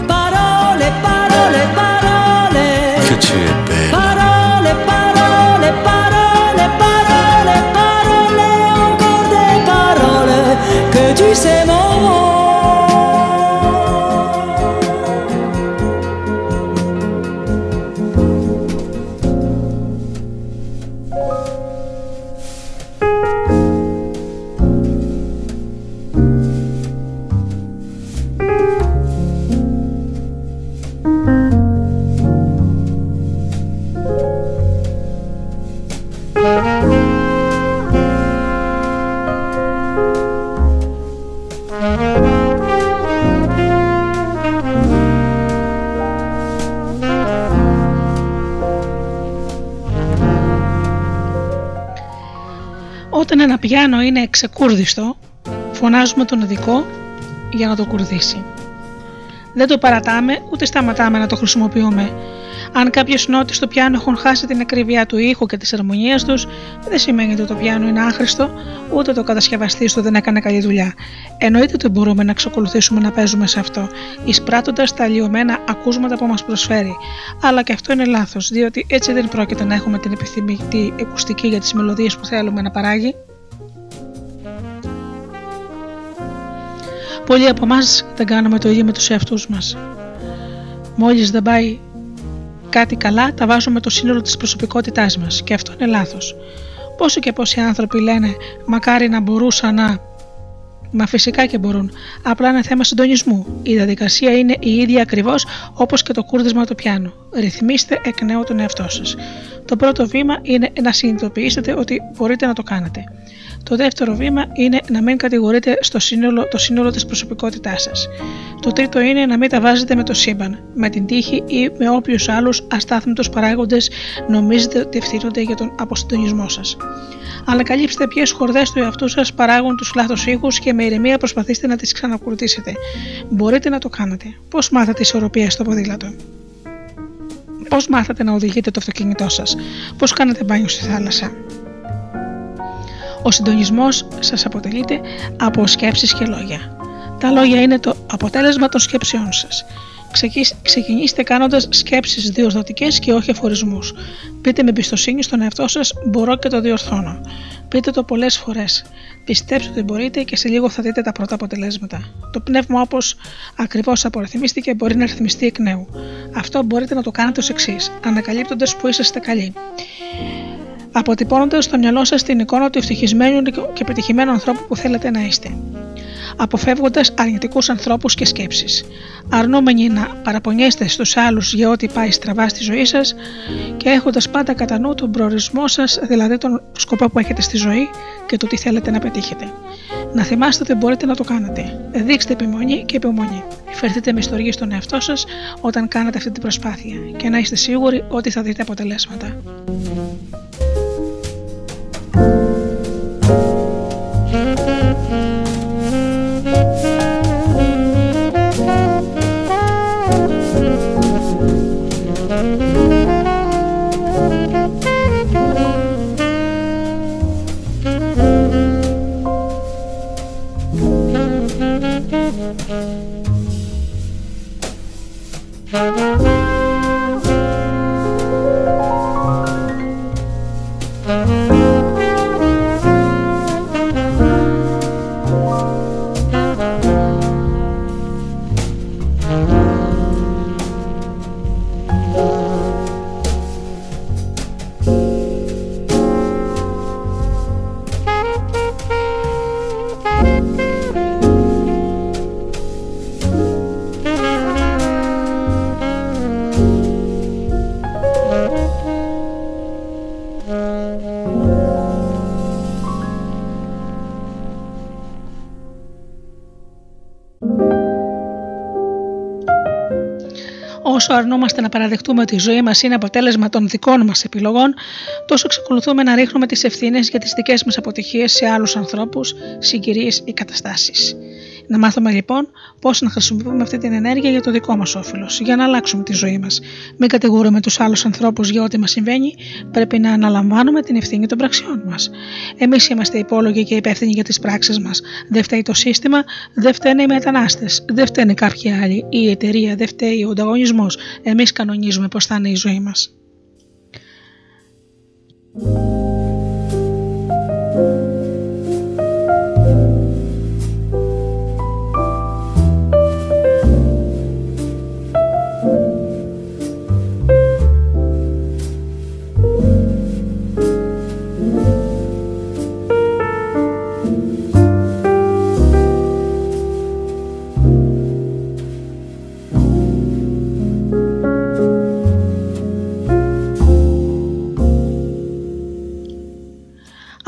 Πιάνο είναι ξεκούρδιστο, φωνάζουμε τον ειδικό για να το κουρδίσει. Δεν το παρατάμε ούτε σταματάμε να το χρησιμοποιούμε. Αν κάποιε νότε στο πιάνο έχουν χάσει την ακρίβειά του ήχου και τη αρμονία τους, δεν σημαίνει ότι το πιάνο είναι άχρηστο, ούτε το κατασκευαστή του δεν έκανε καλή δουλειά. Εννοείται ότι μπορούμε να εξακολουθήσουμε να παίζουμε σε αυτό, εισπράττοντας τα αλλοιωμένα ακούσματα που μας προσφέρει. Αλλά και αυτό είναι λάθος, διότι έτσι δεν πρόκειται να έχουμε την επιθυμητή ακουστική για τις μελωδίες που θέλουμε να παράγει. Πολλοί από εμάς δεν κάνουμε το ίδιο με τους εαυτούς μας. Μόλις δεν πάει κάτι καλά, τα βάζουμε το σύνολο της προσωπικότητάς μας και αυτό είναι λάθος. Πόσο και πόσοι άνθρωποι λένε Μακάρι να μπορούσα να. Μα φυσικά και μπορούν. Απλά είναι θέμα συντονισμού. Η διαδικασία είναι η ίδια ακριβώς όπως και το κούρδισμα του πιάνου. Ρυθμίστε εκ νέου τον εαυτό σας. Το πρώτο βήμα είναι να συνειδητοποιήσετε ότι μπορείτε να το κάνετε. Το δεύτερο βήμα είναι να μην κατηγορείτε στο σύνολο, το σύνολο της προσωπικότητάς σας. Το τρίτο είναι να μην τα βάζετε με το σύμπαν, με την τύχη ή με όποιους άλλους αστάθμιτους παράγοντες νομίζετε ότι ευθύνονται για τον αποσυντονισμό σας. Ανακαλύψτε ποιες χορδές του εαυτού σας παράγουν τους λάθος ήχου και με ηρεμία προσπαθήστε να τις ξανακουρτίσετε. Μπορείτε να το κάνετε. Πώς μάθατε ισορροπία στο ποδήλατο; Πώς μάθατε να οδηγείτε το αυτοκίνητό σας; Πώς κάνετε μπάνιο στη θάλασσα; Ο συντονισμός σας αποτελείται από σκέψεις και λόγια. Τα λόγια είναι το αποτέλεσμα των σκέψεών σας. Ξεκινήστε κάνοντας σκέψεις διορθωτικές και όχι αφορισμούς. Πείτε με εμπιστοσύνη στον εαυτό σας «Μπορώ και το διορθώνω». Πείτε το πολλές φορές. Πιστέψτε ότι μπορείτε και σε λίγο θα δείτε τα πρώτα αποτελέσματα. Το πνεύμα όπως ακριβώς απορριθμίστηκε μπορεί να ρυθμιστεί εκ νέου. Αυτό μπορείτε να το κάνετε ως εξής, ανακαλύπτοντας που είσαστε καλοί αποτυπώνοντας στο μυαλό σας την εικόνα του ευτυχισμένου και πετυχημένου ανθρώπου που θέλετε να είστε. Αποφεύγοντας αρνητικούς ανθρώπους και σκέψεις. Αρνούμενοι να παραπονιέστε στους άλλους για ό,τι πάει στραβά στη ζωή σας και έχοντας πάντα κατά νου τον προορισμό σας, δηλαδή τον σκοπό που έχετε στη ζωή και το τι θέλετε να πετύχετε. Να θυμάστε ότι μπορείτε να το κάνετε. Δείξτε επιμονή και επιμονή. Φερθείτε με στοργή στον εαυτό σας όταν κάνετε αυτή την προσπάθεια και να είστε σίγουροι ότι θα δείτε αποτελέσματα. Όσο αρνούμαστε να παραδεχτούμε ότι η ζωή μας είναι αποτέλεσμα των δικών μας επιλογών, τόσο εξακολουθούμε να ρίχνουμε τις ευθύνες για τις δικές μας αποτυχίες σε άλλους ανθρώπους, συγκυρίες ή καταστάσεις. Να μάθουμε λοιπόν πώς να χρησιμοποιούμε αυτή την ενέργεια για το δικό μας όφελος, για να αλλάξουμε τη ζωή μας. Μην κατηγορούμε τους άλλους ανθρώπους για ό,τι μας συμβαίνει, πρέπει να αναλαμβάνουμε την ευθύνη των πραξιών μας. Εμείς είμαστε υπόλογοι και υπεύθυνοι για τις πράξεις μας. Δεν φταίει το σύστημα, δεν φταίνε οι μετανάστες, δεν φταίνε κάποιοι άλλοι, η εταιρεία, δεν φταίει ο ανταγωνισμός. Εμείς κανονίζουμε πώς θα είναι η ζωή μας.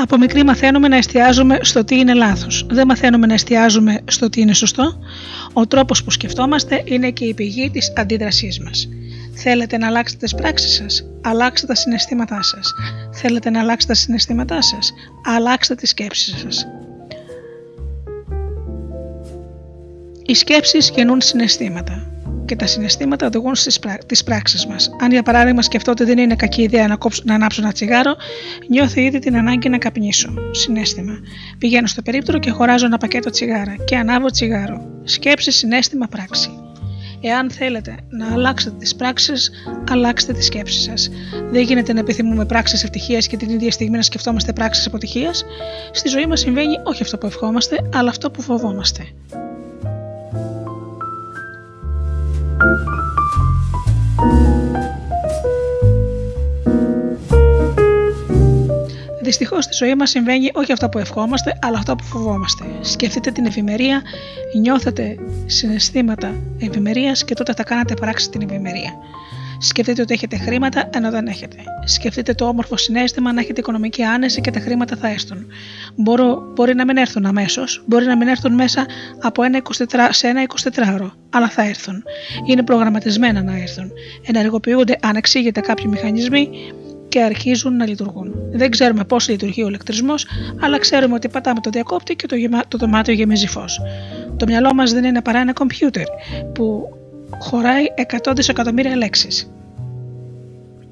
Από μικρή μαθαίνουμε να εστιάζουμε στο τι είναι λάθος. Δεν μαθαίνουμε να εστιάζουμε στο τι είναι σωστό. Ο τρόπος που σκεφτόμαστε είναι και η πηγή της αντίδρασής μας. Θέλετε να αλλάξετε τις πράξεις σας, αλλάξτε τα συναισθήματά σας. Θέλετε να αλλάξετε τα συναισθήματά σας, αλλάξτε τις σκέψεις σας. Οι σκέψεις γεννούν συναισθήματα και τα συναισθήματα οδηγούν στις τις πράξεις μας. Αν για παράδειγμα σκεφτώ ότι δεν είναι κακή ιδέα να, κόψω, να ανάψω ένα τσιγάρο, νιώθω ήδη την ανάγκη να καπνίσω. Συνέστημα. Πηγαίνω στο περίπτερο και χωράζω ένα πακέτο τσιγάρα και ανάβω τσιγάρο. Σκέψη, συνέστημα, πράξη. Εάν θέλετε να αλλάξετε τις πράξεις, αλλάξτε τι σκέψει σας. Δεν γίνεται να επιθυμούμε πράξεις ευτυχίας και την ίδια στιγμή να σκεφτόμαστε πράξεις αποτυχίας. Στη ζωή μας συμβαίνει όχι αυτό που ευχόμαστε, αλλά αυτό που φοβόμαστε. Δυστυχώς στη ζωή μας συμβαίνει όχι αυτό που ευχόμαστε, αλλά αυτό που φοβόμαστε. Σκεφτείτε την ευημερία, νιώθετε συναισθήματα ευημερίας και τότε θα κάνετε πράξη την ευημερία. Σκεφτείτε ότι έχετε χρήματα ενώ δεν έχετε. Σκεφτείτε το όμορφο συνέστημα να έχετε οικονομική άνεση και τα χρήματα θα έρθουν. Μπορώ, μπορεί να μην έρθουν αμέσως, μπορεί να μην έρθουν μέσα από ένα 24, σε ένα 24ωρο, αλλά θα έρθουν. Είναι προγραμματισμένα να έρθουν. Ενεργοποιούνται ανεξήγητα κάποιοι μηχανισμοί και αρχίζουν να λειτουργούν. Δεν ξέρουμε πώς λειτουργεί ο ηλεκτρισμός, αλλά ξέρουμε ότι πατάμε το διακόπτη και το, γεμα... το δωμάτιο γεμίζει φως. Το μυαλό μας δεν είναι παρά ένα κομπιούτερ που χωράει 100 δισεκατομμύρια λέξεις.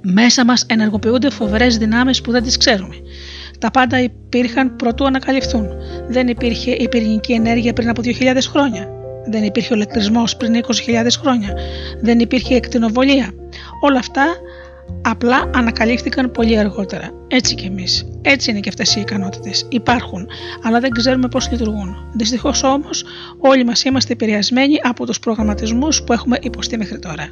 Μέσα μας ενεργοποιούνται φοβερές δυνάμεις που δεν τις ξέρουμε. Τα πάντα υπήρχαν προτού ανακαλυφθούν. Δεν υπήρχε η πυρηνική ενέργεια πριν από 2.000 χρόνια. Δεν υπήρχε ο ηλεκτρισμός πριν 20.000 χρόνια. Δεν υπήρχε εκτινοβολία. Όλα αυτά απλά ανακαλύφθηκαν πολύ αργότερα. Έτσι κι εμείς. Έτσι είναι και αυτές οι ικανότητες. Υπάρχουν, αλλά δεν ξέρουμε πώς λειτουργούν. Δυστυχώς όμως, όλοι μας είμαστε επηρεασμένοι από τους προγραμματισμούς που έχουμε υποστεί μέχρι τώρα.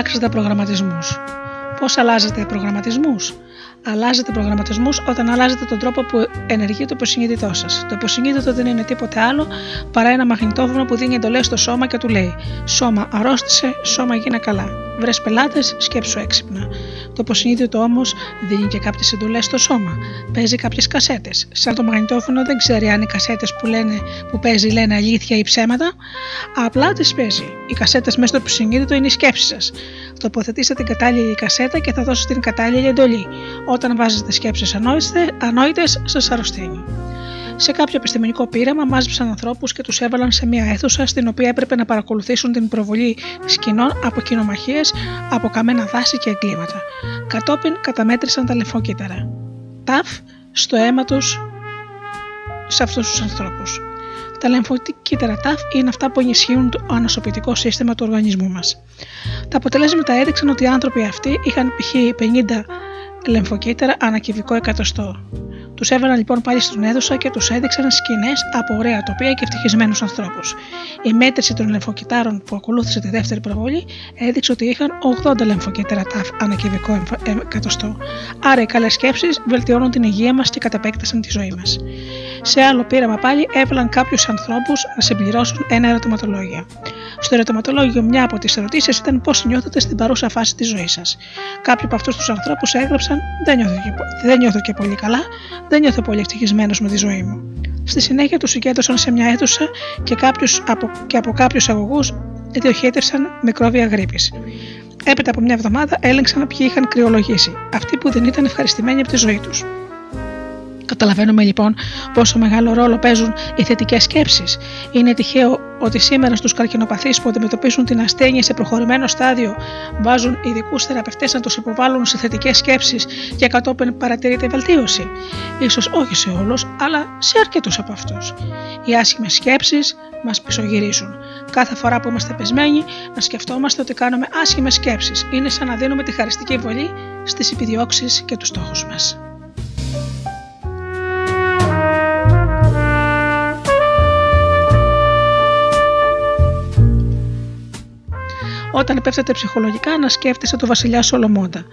Αλλάξετε προγραμματισμούς. Πώς αλλάζετε προγραμματισμούς; Αλλάζετε προγραμματισμούς όταν αλλάζετε τον τρόπο που ενεργεί το υποσυνείδητό σας. Το υποσυνείδητο δεν είναι τίποτε άλλο παρά ένα μαγνητόφωνο που δίνει εντολές στο σώμα και του λέει: Σώμα αρρώστησε, σώμα γίνε καλά. Βρες πελάτες, σκέψου έξυπνα. Το υποσυνείδητο όμως δίνει και κάποιες εντολές στο σώμα. Παίζει κάποιες κασέτες. Σαν το μαγνητόφωνο δεν ξέρει αν οι κασέτες που, λένε, που παίζει λένε αλήθεια ή ψέματα. Απλά τις παίζει. Οι κασέτες μέσα στο υποσυνείδητο είναι η σκέψη σας. Τοποθετήστε την κατάλληλη κασέτα και θα δώσετε την κατάλληλη εντολή. Όταν βάζετε σκέψεις ανόητες, σας αρρωσταίνει. Σε κάποιο επιστημονικό πείραμα, μάζεψαν ανθρώπους και τους έβαλαν σε μια αίθουσα στην οποία έπρεπε να παρακολουθήσουν την προβολή σκηνών από κοινομαχίες, από καμένα δάση και εγκλήματα. Κατόπιν καταμέτρησαν τα λεφόκυτερα. Ταφ στο αίμα τους σε αυτούς τους ανθρώπους. Τα λεμφοκύτταρα ταφ είναι αυτά που ενισχύουν το ανασωπητικό σύστημα του οργανισμού μας. Τα αποτελέσματα έδειξαν ότι οι άνθρωποι αυτοί είχαν π.χ. 50 λεμφοκύτταρα ανακυβικό εκατοστό. Τους έβαλαν λοιπόν πάλι στον έδωσα και τους έδειξαν σκηνές από ωραία τοπία και ευτυχισμένους ανθρώπους. Η μέτρηση των λεμφοκυτάρων που ακολούθησε τη δεύτερη προβολή έδειξε ότι είχαν 80 λεμφοκύτταρα ταφ ανακυβικό εκατοστό. Άρα οι καλές σκέψεις βελτιώνουν την υγεία μας και καταπέκτασαν τη ζωή μας. Σε άλλο πείραμα πάλι έβαλαν κάποιους ανθρώπους να συμπληρώσουν ένα ερωτηματολόγιο. Στο ερωτηματολόγιο, μια από τις ερωτήσεις ήταν πώς νιώθετε στην παρούσα φάση της ζωής σας. Κάποιοι από αυτούς τους ανθρώπους έγραψαν: Δεν νιώθω, και, δεν νιώθω και πολύ καλά, δεν νιώθω πολύ ευτυχισμένος με τη ζωή μου. Στη συνέχεια τους συγκέντρωσαν σε μια αίθουσα και, κάποιους, από, και από κάποιους αγωγούς διοχέτευσαν μικρόβια γρήπης. Έπειτα από μια εβδομάδα έλεγξαν ποιοι είχαν κρυολογήσει, αυτοί που δεν ήταν ευχαριστημένοι από τη ζωή τους. Καταλαβαίνουμε λοιπόν πόσο μεγάλο ρόλο παίζουν οι θετικές σκέψεις. Είναι τυχαίο ότι σήμερα στους καρκινοπαθείς που αντιμετωπίζουν την ασθένεια σε προχωρημένο στάδιο βάζουν ειδικούς θεραπευτές να τους υποβάλουν σε θετικές σκέψεις και κατόπιν παρατηρείται βελτίωση. σω όχι σε όλους, αλλά σε αρκετούς από αυτούς. Οι άσχημες σκέψεις μας πισωγυρίζουν. Κάθε φορά που είμαστε πεσμένοι, να σκεφτόμαστε ότι κάνουμε άσχημες σκέψεις. Είναι σαν να δίνουμε τη χαριστική βολή στις επιδιώξεις και τους στόχους μας. Όταν πέφτετε ψυχολογικά, να σκέφτεσαι το βασιλιά Σολομώντα.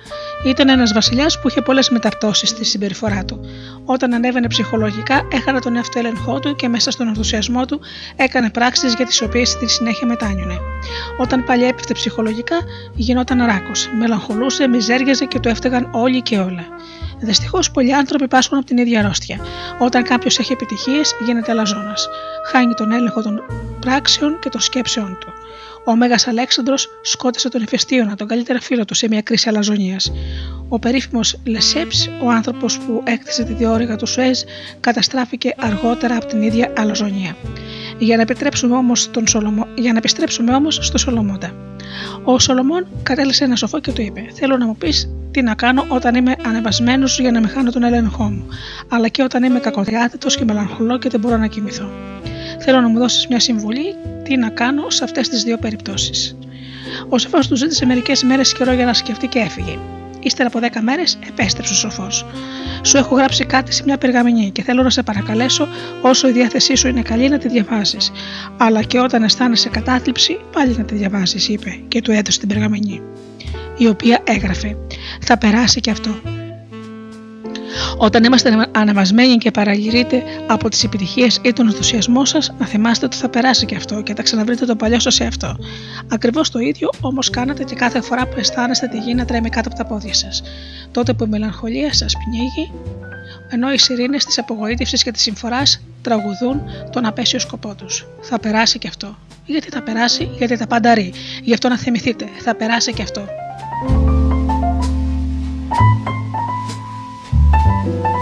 Ήταν ένας βασιλιάς που είχε πολλές μεταπτώσεις στη συμπεριφορά του. Όταν ανέβαινε ψυχολογικά, έχανε τον έλεγχό του και μέσα στον ενθουσιασμό του έκανε πράξεις για τις οποίες στη συνέχεια μετάνιωνε. Όταν πάλι έπεφτε ψυχολογικά, γινόταν ράκο. Μελαγχολούσε, μιζέριαζε και του έφταιγαν όλοι και όλα. Δυστυχώς, πολλοί άνθρωποι πάσχουν από την ίδια αρρώστια. Όταν κάποιος έχει επιτυχίες, γίνεται αλαζόνα. Χάνει τον έλεγχο των πράξεων και των σκέψεών του. Ο Μέγας Αλέξανδρος σκότωσε τον Ηφαιστίωνα, τον καλύτερο φίλο του, σε μια κρίση αλαζονίας. Ο περίφημος Λεσέψ, ο άνθρωπος που έκτισε τη διόρυγα του Σουέζ, καταστράφηκε αργότερα από την ίδια αλαζονία. Για να, επιτρέψουμε όμως τον Σολομο... Για να επιστρέψουμε όμως στο Σολομόντα. Ο Σολομών κατέληξε ένα σοφό και του είπε: Θέλω να μου πεις τι να κάνω όταν είμαι ανεβασμένος για να με χάνω τον έλεγχό μου, αλλά και όταν είμαι κακοδιάθετο και μελαγχολώ και δεν μπορώ να κοιμηθώ. Θέλω να μου δώσεις μια συμβουλή τι να κάνω σε αυτές τις δύο περιπτώσεις. Ο σοφός του ζήτησε μερικές μέρες καιρό για να σκεφτεί και έφυγε. Ύστερα από 10 μέρες επέστρεψε ο σοφός. Σου έχω γράψει κάτι σε μια περγαμηνή και θέλω να σε παρακαλέσω, όσο η διάθεσή σου είναι καλή, να τη διαβάσεις. Αλλά και όταν αισθάνεσαι κατάθλιψη, πάλι να τη διαβάσεις, είπε και του έδωσε την περγαμηνή. Η οποία έγραφε: Θα περάσει και αυτό. Όταν είμαστε αναβασμένοι και παραγυρείτε από τις επιτυχίες ή τον ενθουσιασμό σας, να θυμάστε ότι θα περάσει και αυτό και θα ξαναβρείτε το παλιό σας σε αυτό. Ακριβώς το ίδιο όμως κάνετε και κάθε φορά που αισθάνεστε τη γη να τρέμει κάτω από τα πόδια σας. Τότε που η μελαγχολία σας πνίγει, ενώ οι σιρήνες της απογοήτευσης και της συμφοράς τραγουδούν τον απέσιο σκοπό τους. Θα περάσει και αυτό. Γιατί θα περάσει, γιατί τα πάντα ρί. Γι' αυτό να θυμηθείτε, θα περάσει και αυτό. Έγκλημα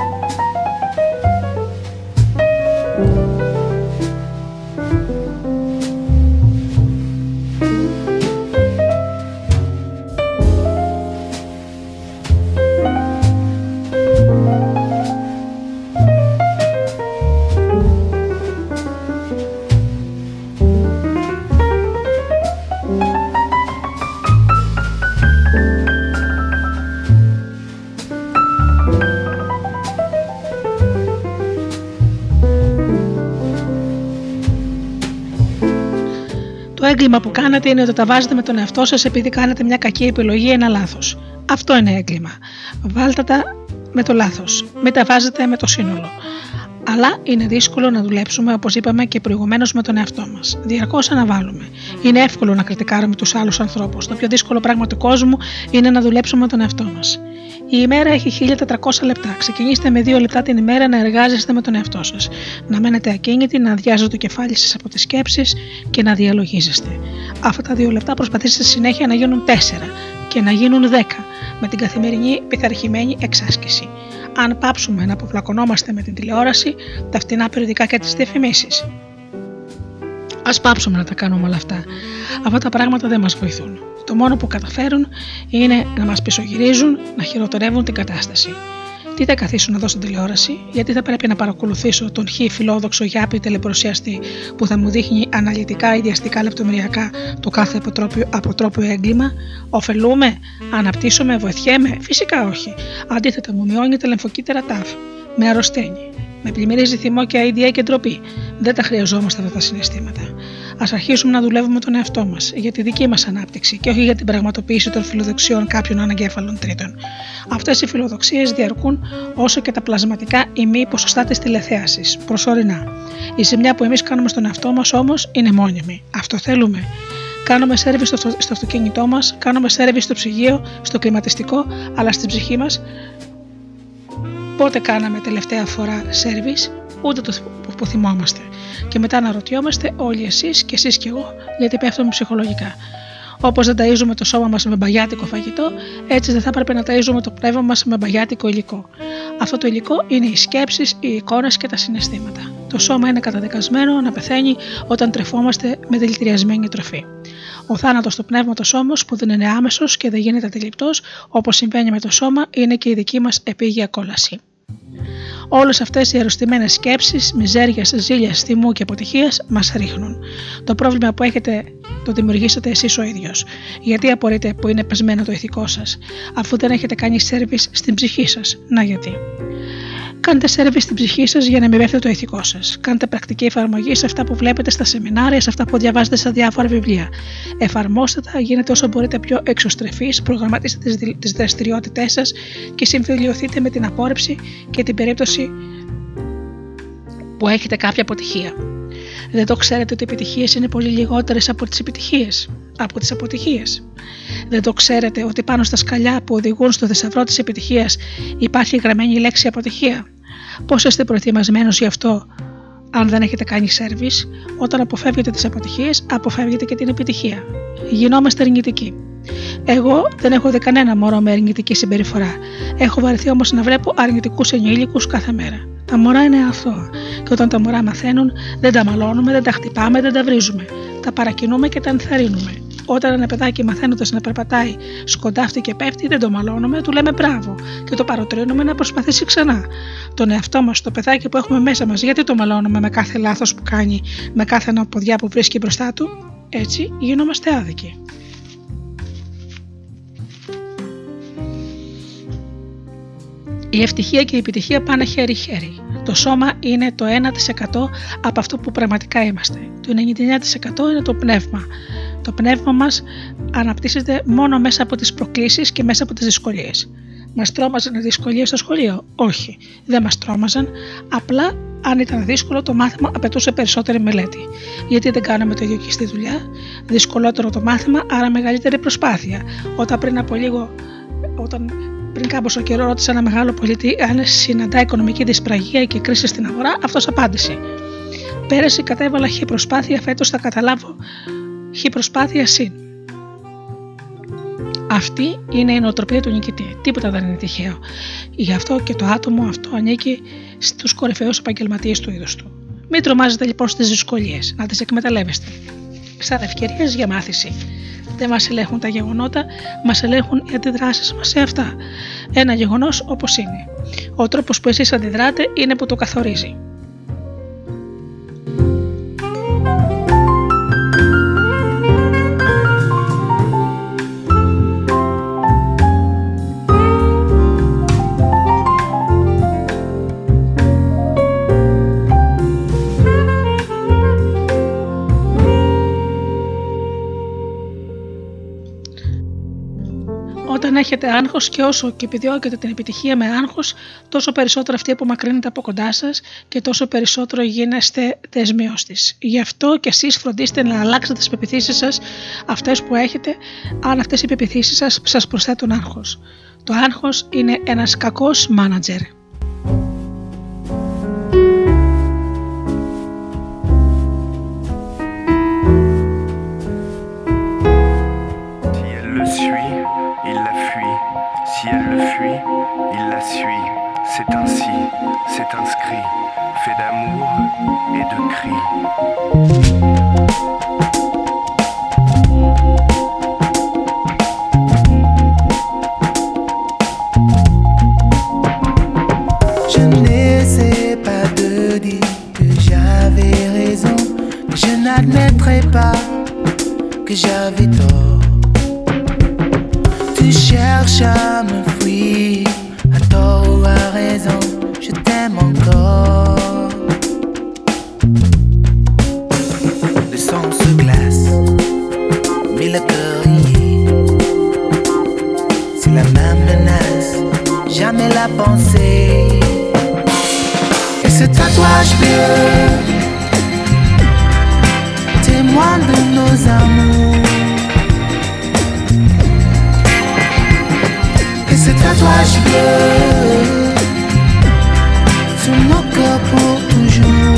κάνετε είναι ότι τα βάζετε με τον εαυτό σας επειδή κάνετε μια κακή επιλογή ή ένα λάθος. Αυτό είναι έγκλημα. Βάλτε τα με το λάθος. Μην τα βάζετε με το σύνολο. Αλλά είναι δύσκολο να δουλέψουμε, όπως είπαμε και προηγουμένως, με τον εαυτό μας. Διαρκώς αναβάλουμε. Είναι εύκολο να κριτικάρουμε τους άλλους ανθρώπους. Το πιο δύσκολο πράγμα του κόσμου είναι να δουλέψουμε με τον εαυτό μας. Η ημέρα έχει 1400 λεπτά. Ξεκινήστε με 2 λεπτά την ημέρα να εργάζεστε με τον εαυτό σας. Να μένετε ακίνητοι, να αδειάζετε το κεφάλι σας από τις σκέψεις και να διαλογίζεστε. Αυτά τα 2 λεπτά προσπαθήστε συνέχεια να γίνουν 4 και να γίνουν 10 με την καθημερινή πειθαρχημένη εξάσκηση. Αν πάψουμε να αποβλακωνόμαστε με την τηλεόραση, τα φτηνά περιοδικά και τις διαφημίσεις. Α πάψουμε να τα κάνουμε όλα αυτά. Αυτά τα πράγματα δεν μας βοηθούν. Το μόνο που καταφέρουν είναι να μας πισωγυρίζουν, να χειροτερεύουν την κατάσταση. Τι θα καθίσω να δω στην τηλεόραση, γιατί θα πρέπει να παρακολουθήσω τον χι φιλόδοξο γιάπη τηλεπροσιαστή που θα μου δείχνει αναλυτικά, ιδιαστικά, λεπτομεριακά το κάθε αποτρόπιο, αποτρόπιο έγκλημα; Οφελούμε, αναπτύσσομαι, βοηθιέμαι, φυσικά όχι. Αντίθετα, μου μειώνει τα λεμφοκύτταρα τάφ. Με αρρωσταίνει. Με πλημμυρίζει θυμό και αηδία και ντροπή. Δεν τα χρειαζόμαστε αυτά τα συναισθήματα. Α αρχίσουμε να δουλεύουμε τον εαυτό μας για τη δική μας ανάπτυξη και όχι για την πραγματοποίηση των φιλοδοξιών κάποιων αναγκέφαλων τρίτων. Αυτές οι φιλοδοξίες διαρκούν όσο και τα πλασματικά ή μη ποσοστά της τηλεθέασης, προσωρινά. Η ζημιά που εμείς κάνουμε στον εαυτό μας όμως είναι μόνιμη. Αυτό θέλουμε. Κάνουμε σερβι στο, στο αυτοκίνητό μας, κάνουμε σερβι στο ψυγείο, στο κλιματιστικό, αλλά στην ψυχή μας. Πότε κάναμε τελευταία φορά σερβις, ούτε το που θυμόμαστε. Και μετά να ρωτιόμαστε όλοι εσείς και εσείς και εγώ, γιατί πέφτουμε ψυχολογικά. Όπως δεν ταΐζουμε το σώμα μας με μπαγιάτικο φαγητό, έτσι δεν θα έπρεπε να ταΐζουμε το πνεύμα μας με μπαγιάτικο υλικό. Αυτό το υλικό είναι οι σκέψεις, οι εικόνες και τα συναισθήματα. Το σώμα είναι καταδικασμένο να πεθαίνει όταν τρεφόμαστε με δηλητηριασμένη τροφή. Ο θάνατος του πνεύματο όμω, που δεν είναι άμεσος και δεν γίνεται αντιληπτός, όπως συμβαίνει με το σώμα, είναι και η δική μας επίγεια κόλαση. Όλες αυτές οι αρρωστημένες σκέψεις, μιζέριας, ζήλιας, θυμού και αποτυχίας μας ρίχνουν. Το πρόβλημα που έχετε το δημιουργήσατε εσείς ο ίδιος. Γιατί απορείτε που είναι πεσμένο το ηθικό σας, αφού δεν έχετε κάνει σερβι στην ψυχή σας. Να γιατί. Κάντε σερβις στην ψυχή σας για να μην πέφτει το ηθικό σας. Κάντε πρακτική εφαρμογή σε αυτά που βλέπετε στα σεμινάρια, σε αυτά που διαβάζετε στα διάφορα βιβλία. Εφαρμόστε τα, γίνετε όσο μπορείτε πιο εξωστρεφείς, προγραμματίστε τις δραστηριότητές σας και συμφιλειωθείτε με την απόρριψη και την περίπτωση που έχετε κάποια αποτυχία. Δεν το ξέρετε ότι οι επιτυχίες είναι πολύ λιγότερες από τις επιτυχίες, από τις αποτυχίες. Δεν το ξέρετε ότι πάνω στα σκαλιά που οδηγούν στο θησαυρό της επιτυχίας υπάρχει γραμμένη λέξη αποτυχία. Πώς είστε προετοιμασμένος γι' αυτό, αν δεν έχετε κάνει σερβι, όταν αποφεύγετε τις αποτυχίες, αποφεύγετε και την επιτυχία. Γινόμαστε αρνητικοί. Εγώ δεν έχω δει κανένα μωρό με αρνητική συμπεριφορά. Έχω βαρεθεί όμως να βλέπω αρνητικούς ενήλικους κάθε μέρα. Τα μωρά είναι αθώα. Και όταν τα μωρά μαθαίνουν, δεν τα μαλώνουμε, δεν τα χτυπάμε, δεν τα βρίζουμε. Τα παρακινούμε και τα ενθαρρύνουμε. Όταν ένα παιδάκι μαθαίνοντας να περπατάει σκοντάφτει και πέφτει, δεν το μαλώνουμε, του λέμε μπράβο και το παροτρύνουμε να προσπαθήσει ξανά. Τον εαυτό μας, το παιδάκι που έχουμε μέσα μας, γιατί το μαλώνουμε με κάθε λάθος που κάνει, με κάθε ποδιά που βρίσκει μπροστά του, έτσι γινόμαστε άδικοι. Η ευτυχία και η επιτυχία πάνε χέρι-χέρι. Το σώμα είναι το 1% από αυτό που πραγματικά είμαστε. Το 99% είναι το πνεύμα. Το πνεύμα μας αναπτύσσεται μόνο μέσα από τις προκλήσεις και μέσα από τις δυσκολίες. Μας τρόμαζαν οι δυσκολίες στο σχολείο; Όχι, δεν μας τρόμαζαν. Απλά αν ήταν δύσκολο, το μάθημα απαιτούσε περισσότερη μελέτη. Γιατί δεν κάναμε το ίδιο και στη δουλειά; Δυσκολότερο το μάθημα, άρα μεγαλύτερη προσπάθεια. Όταν πριν από λίγο, όταν πριν κάμποσο καιρό ρώτησα ένα μεγάλο πολίτη αν συναντά οικονομική δυσπραγία και κρίση στην αγορά, αυτός απάντησε. Πέρυσι κατέβαλα χι προσπάθεια, φέτος θα καταλάβω χι προσπάθεια συν. Αυτή είναι η νοοτροπία του νικητή. Τίποτα δεν είναι τυχαίο. Γι' αυτό και το άτομο αυτό ανήκει στους κορυφαίους επαγγελματίες του είδους του. Μην τρομάζετε λοιπόν στις δυσκολίες, να τις εκμεταλλεύεστε. Σαν ευκαιρίες για μάθηση. Δεν μας ελέγχουν τα γεγονότα, μας ελέγχουν οι αντιδράσεις μας σε αυτά. Ένα γεγονός όπως είναι. Ο τρόπος που εσείς αντιδράτε είναι που το καθορίζει. Αν έχετε άγχος και όσο και επιδιώκετε την επιτυχία με άγχος, τόσο περισσότερο αυτή απομακρύνεται από κοντά σας και τόσο περισσότερο γίνεστε δεσμιός της. Γι' αυτό και εσείς φροντίστε να αλλάξετε τις πεπιθήσεις σας, αυτές που έχετε, αν αυτές οι πεπιθήσεις σας σας προσθέτουν άγχος. Το άγχος είναι ένας κακός μάνατζερ. Si elle le fuit, il la suit. C'est ainsi, c'est inscrit, fait d'amour et de cris. n'admettrai pas que j'avais tort. Tu cherches à me fuir, à tort ou à raison, je t'aime encore. Le sang se glace, mais le cœur y est. C'est la même menace, jamais la pensée. Et ce tatouage bleu, témoin de nos amours. Ce tatouage bleu, sur nos corps pour toujours.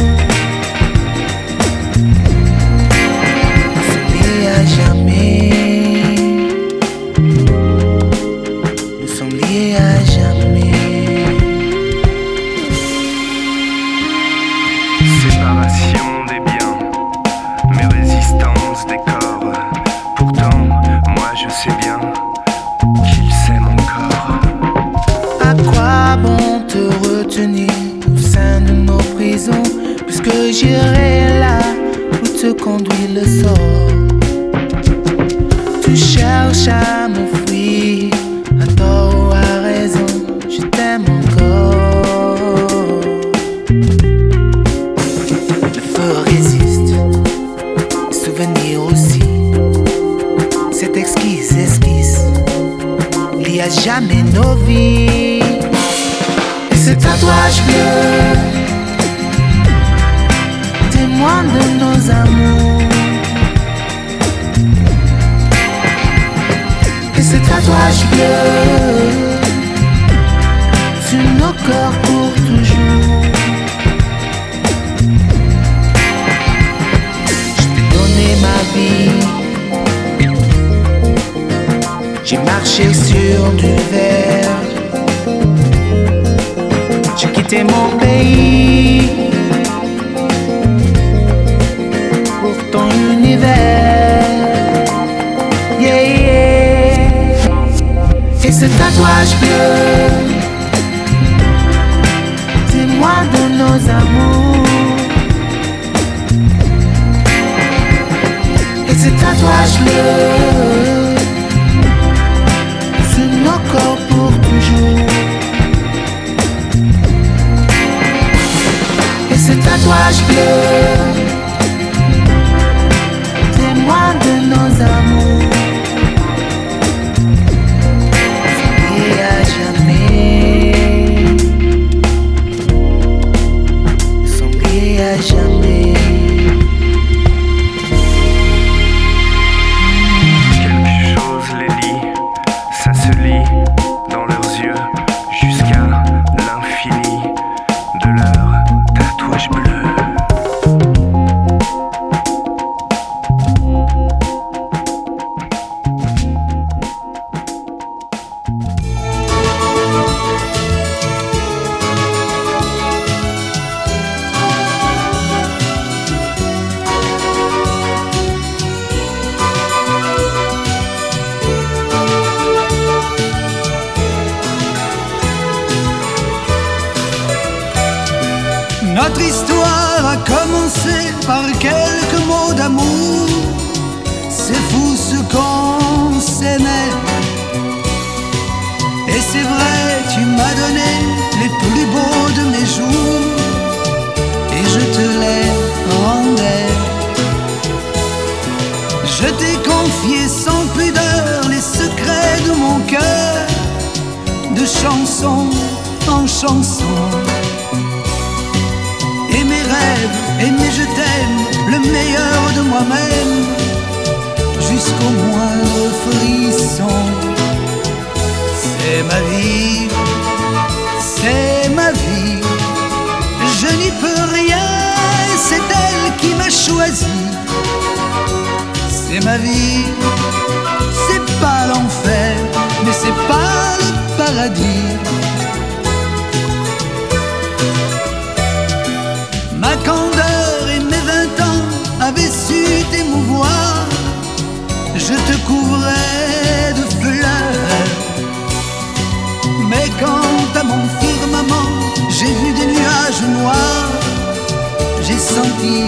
Senti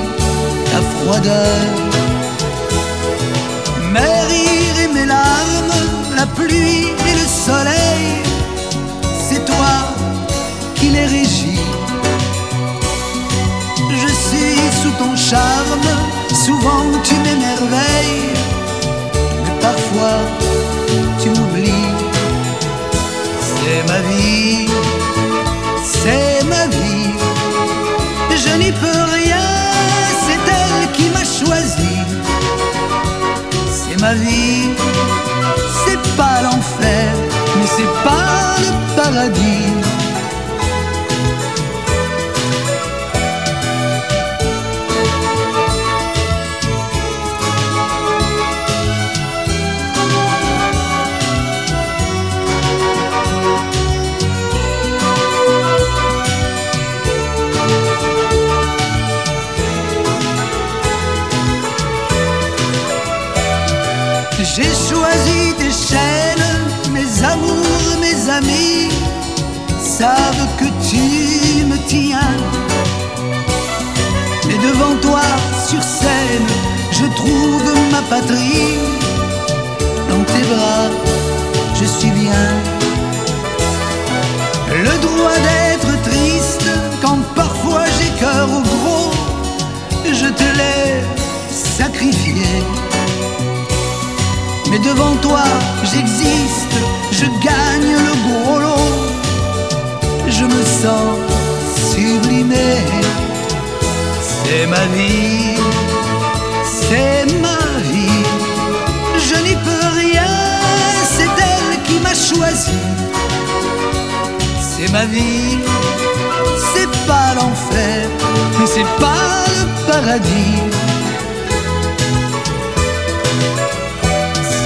ta froideur. Mes rires et mes larmes, la pluie et le soleil, c'est toi qui les régis. Je suis sous ton charme, souvent tu m'émerveilles, mais parfois tu m'oublies. C'est ma vie, C'est pas l'enfer, mais c'est pas le paradis. Amis savent que tu me tiens. Mais devant toi, sur scène, je trouve ma patrie. Dans tes bras, je suis bien. Le droit d'être triste quand parfois j'ai cœur au gros, je te l'ai sacrifié. Mais devant toi, j'existe, je gagne le gros lot. Je me sens sublimé. C'est ma vie, c'est ma vie. Je n'y peux rien, c'est elle qui m'a choisi. C'est ma vie, c'est pas l'enfer, mais c'est pas le paradis.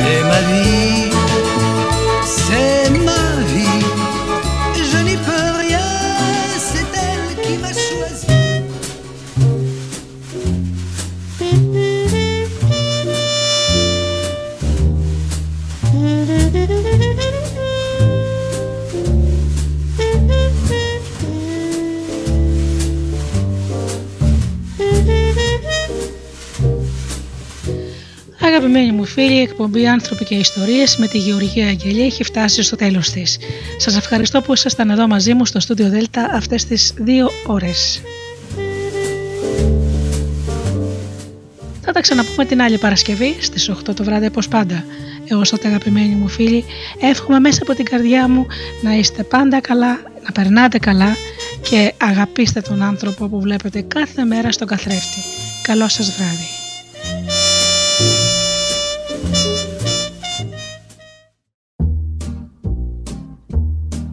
C'est ma vie, φίλοι, η εκπομπή Άνθρωποι και Ιστορίες με τη Γεωργία Αγγελία έχει φτάσει στο τέλος της. Σας ευχαριστώ που ήσασταν εδώ μαζί μου στο στούντιο Δέλτα αυτές τις δύο ώρες. Θα τα ξαναπούμε την άλλη Παρασκευή στις 8 το βράδυ όπως πάντα. Έως τότε αγαπημένοι μου φίλοι, εύχομαι μέσα από την καρδιά μου να είστε πάντα καλά, να περνάτε καλά και αγαπήστε τον άνθρωπο που βλέπετε κάθε μέρα στον καθρέφτη. Καλό σας βράδυ.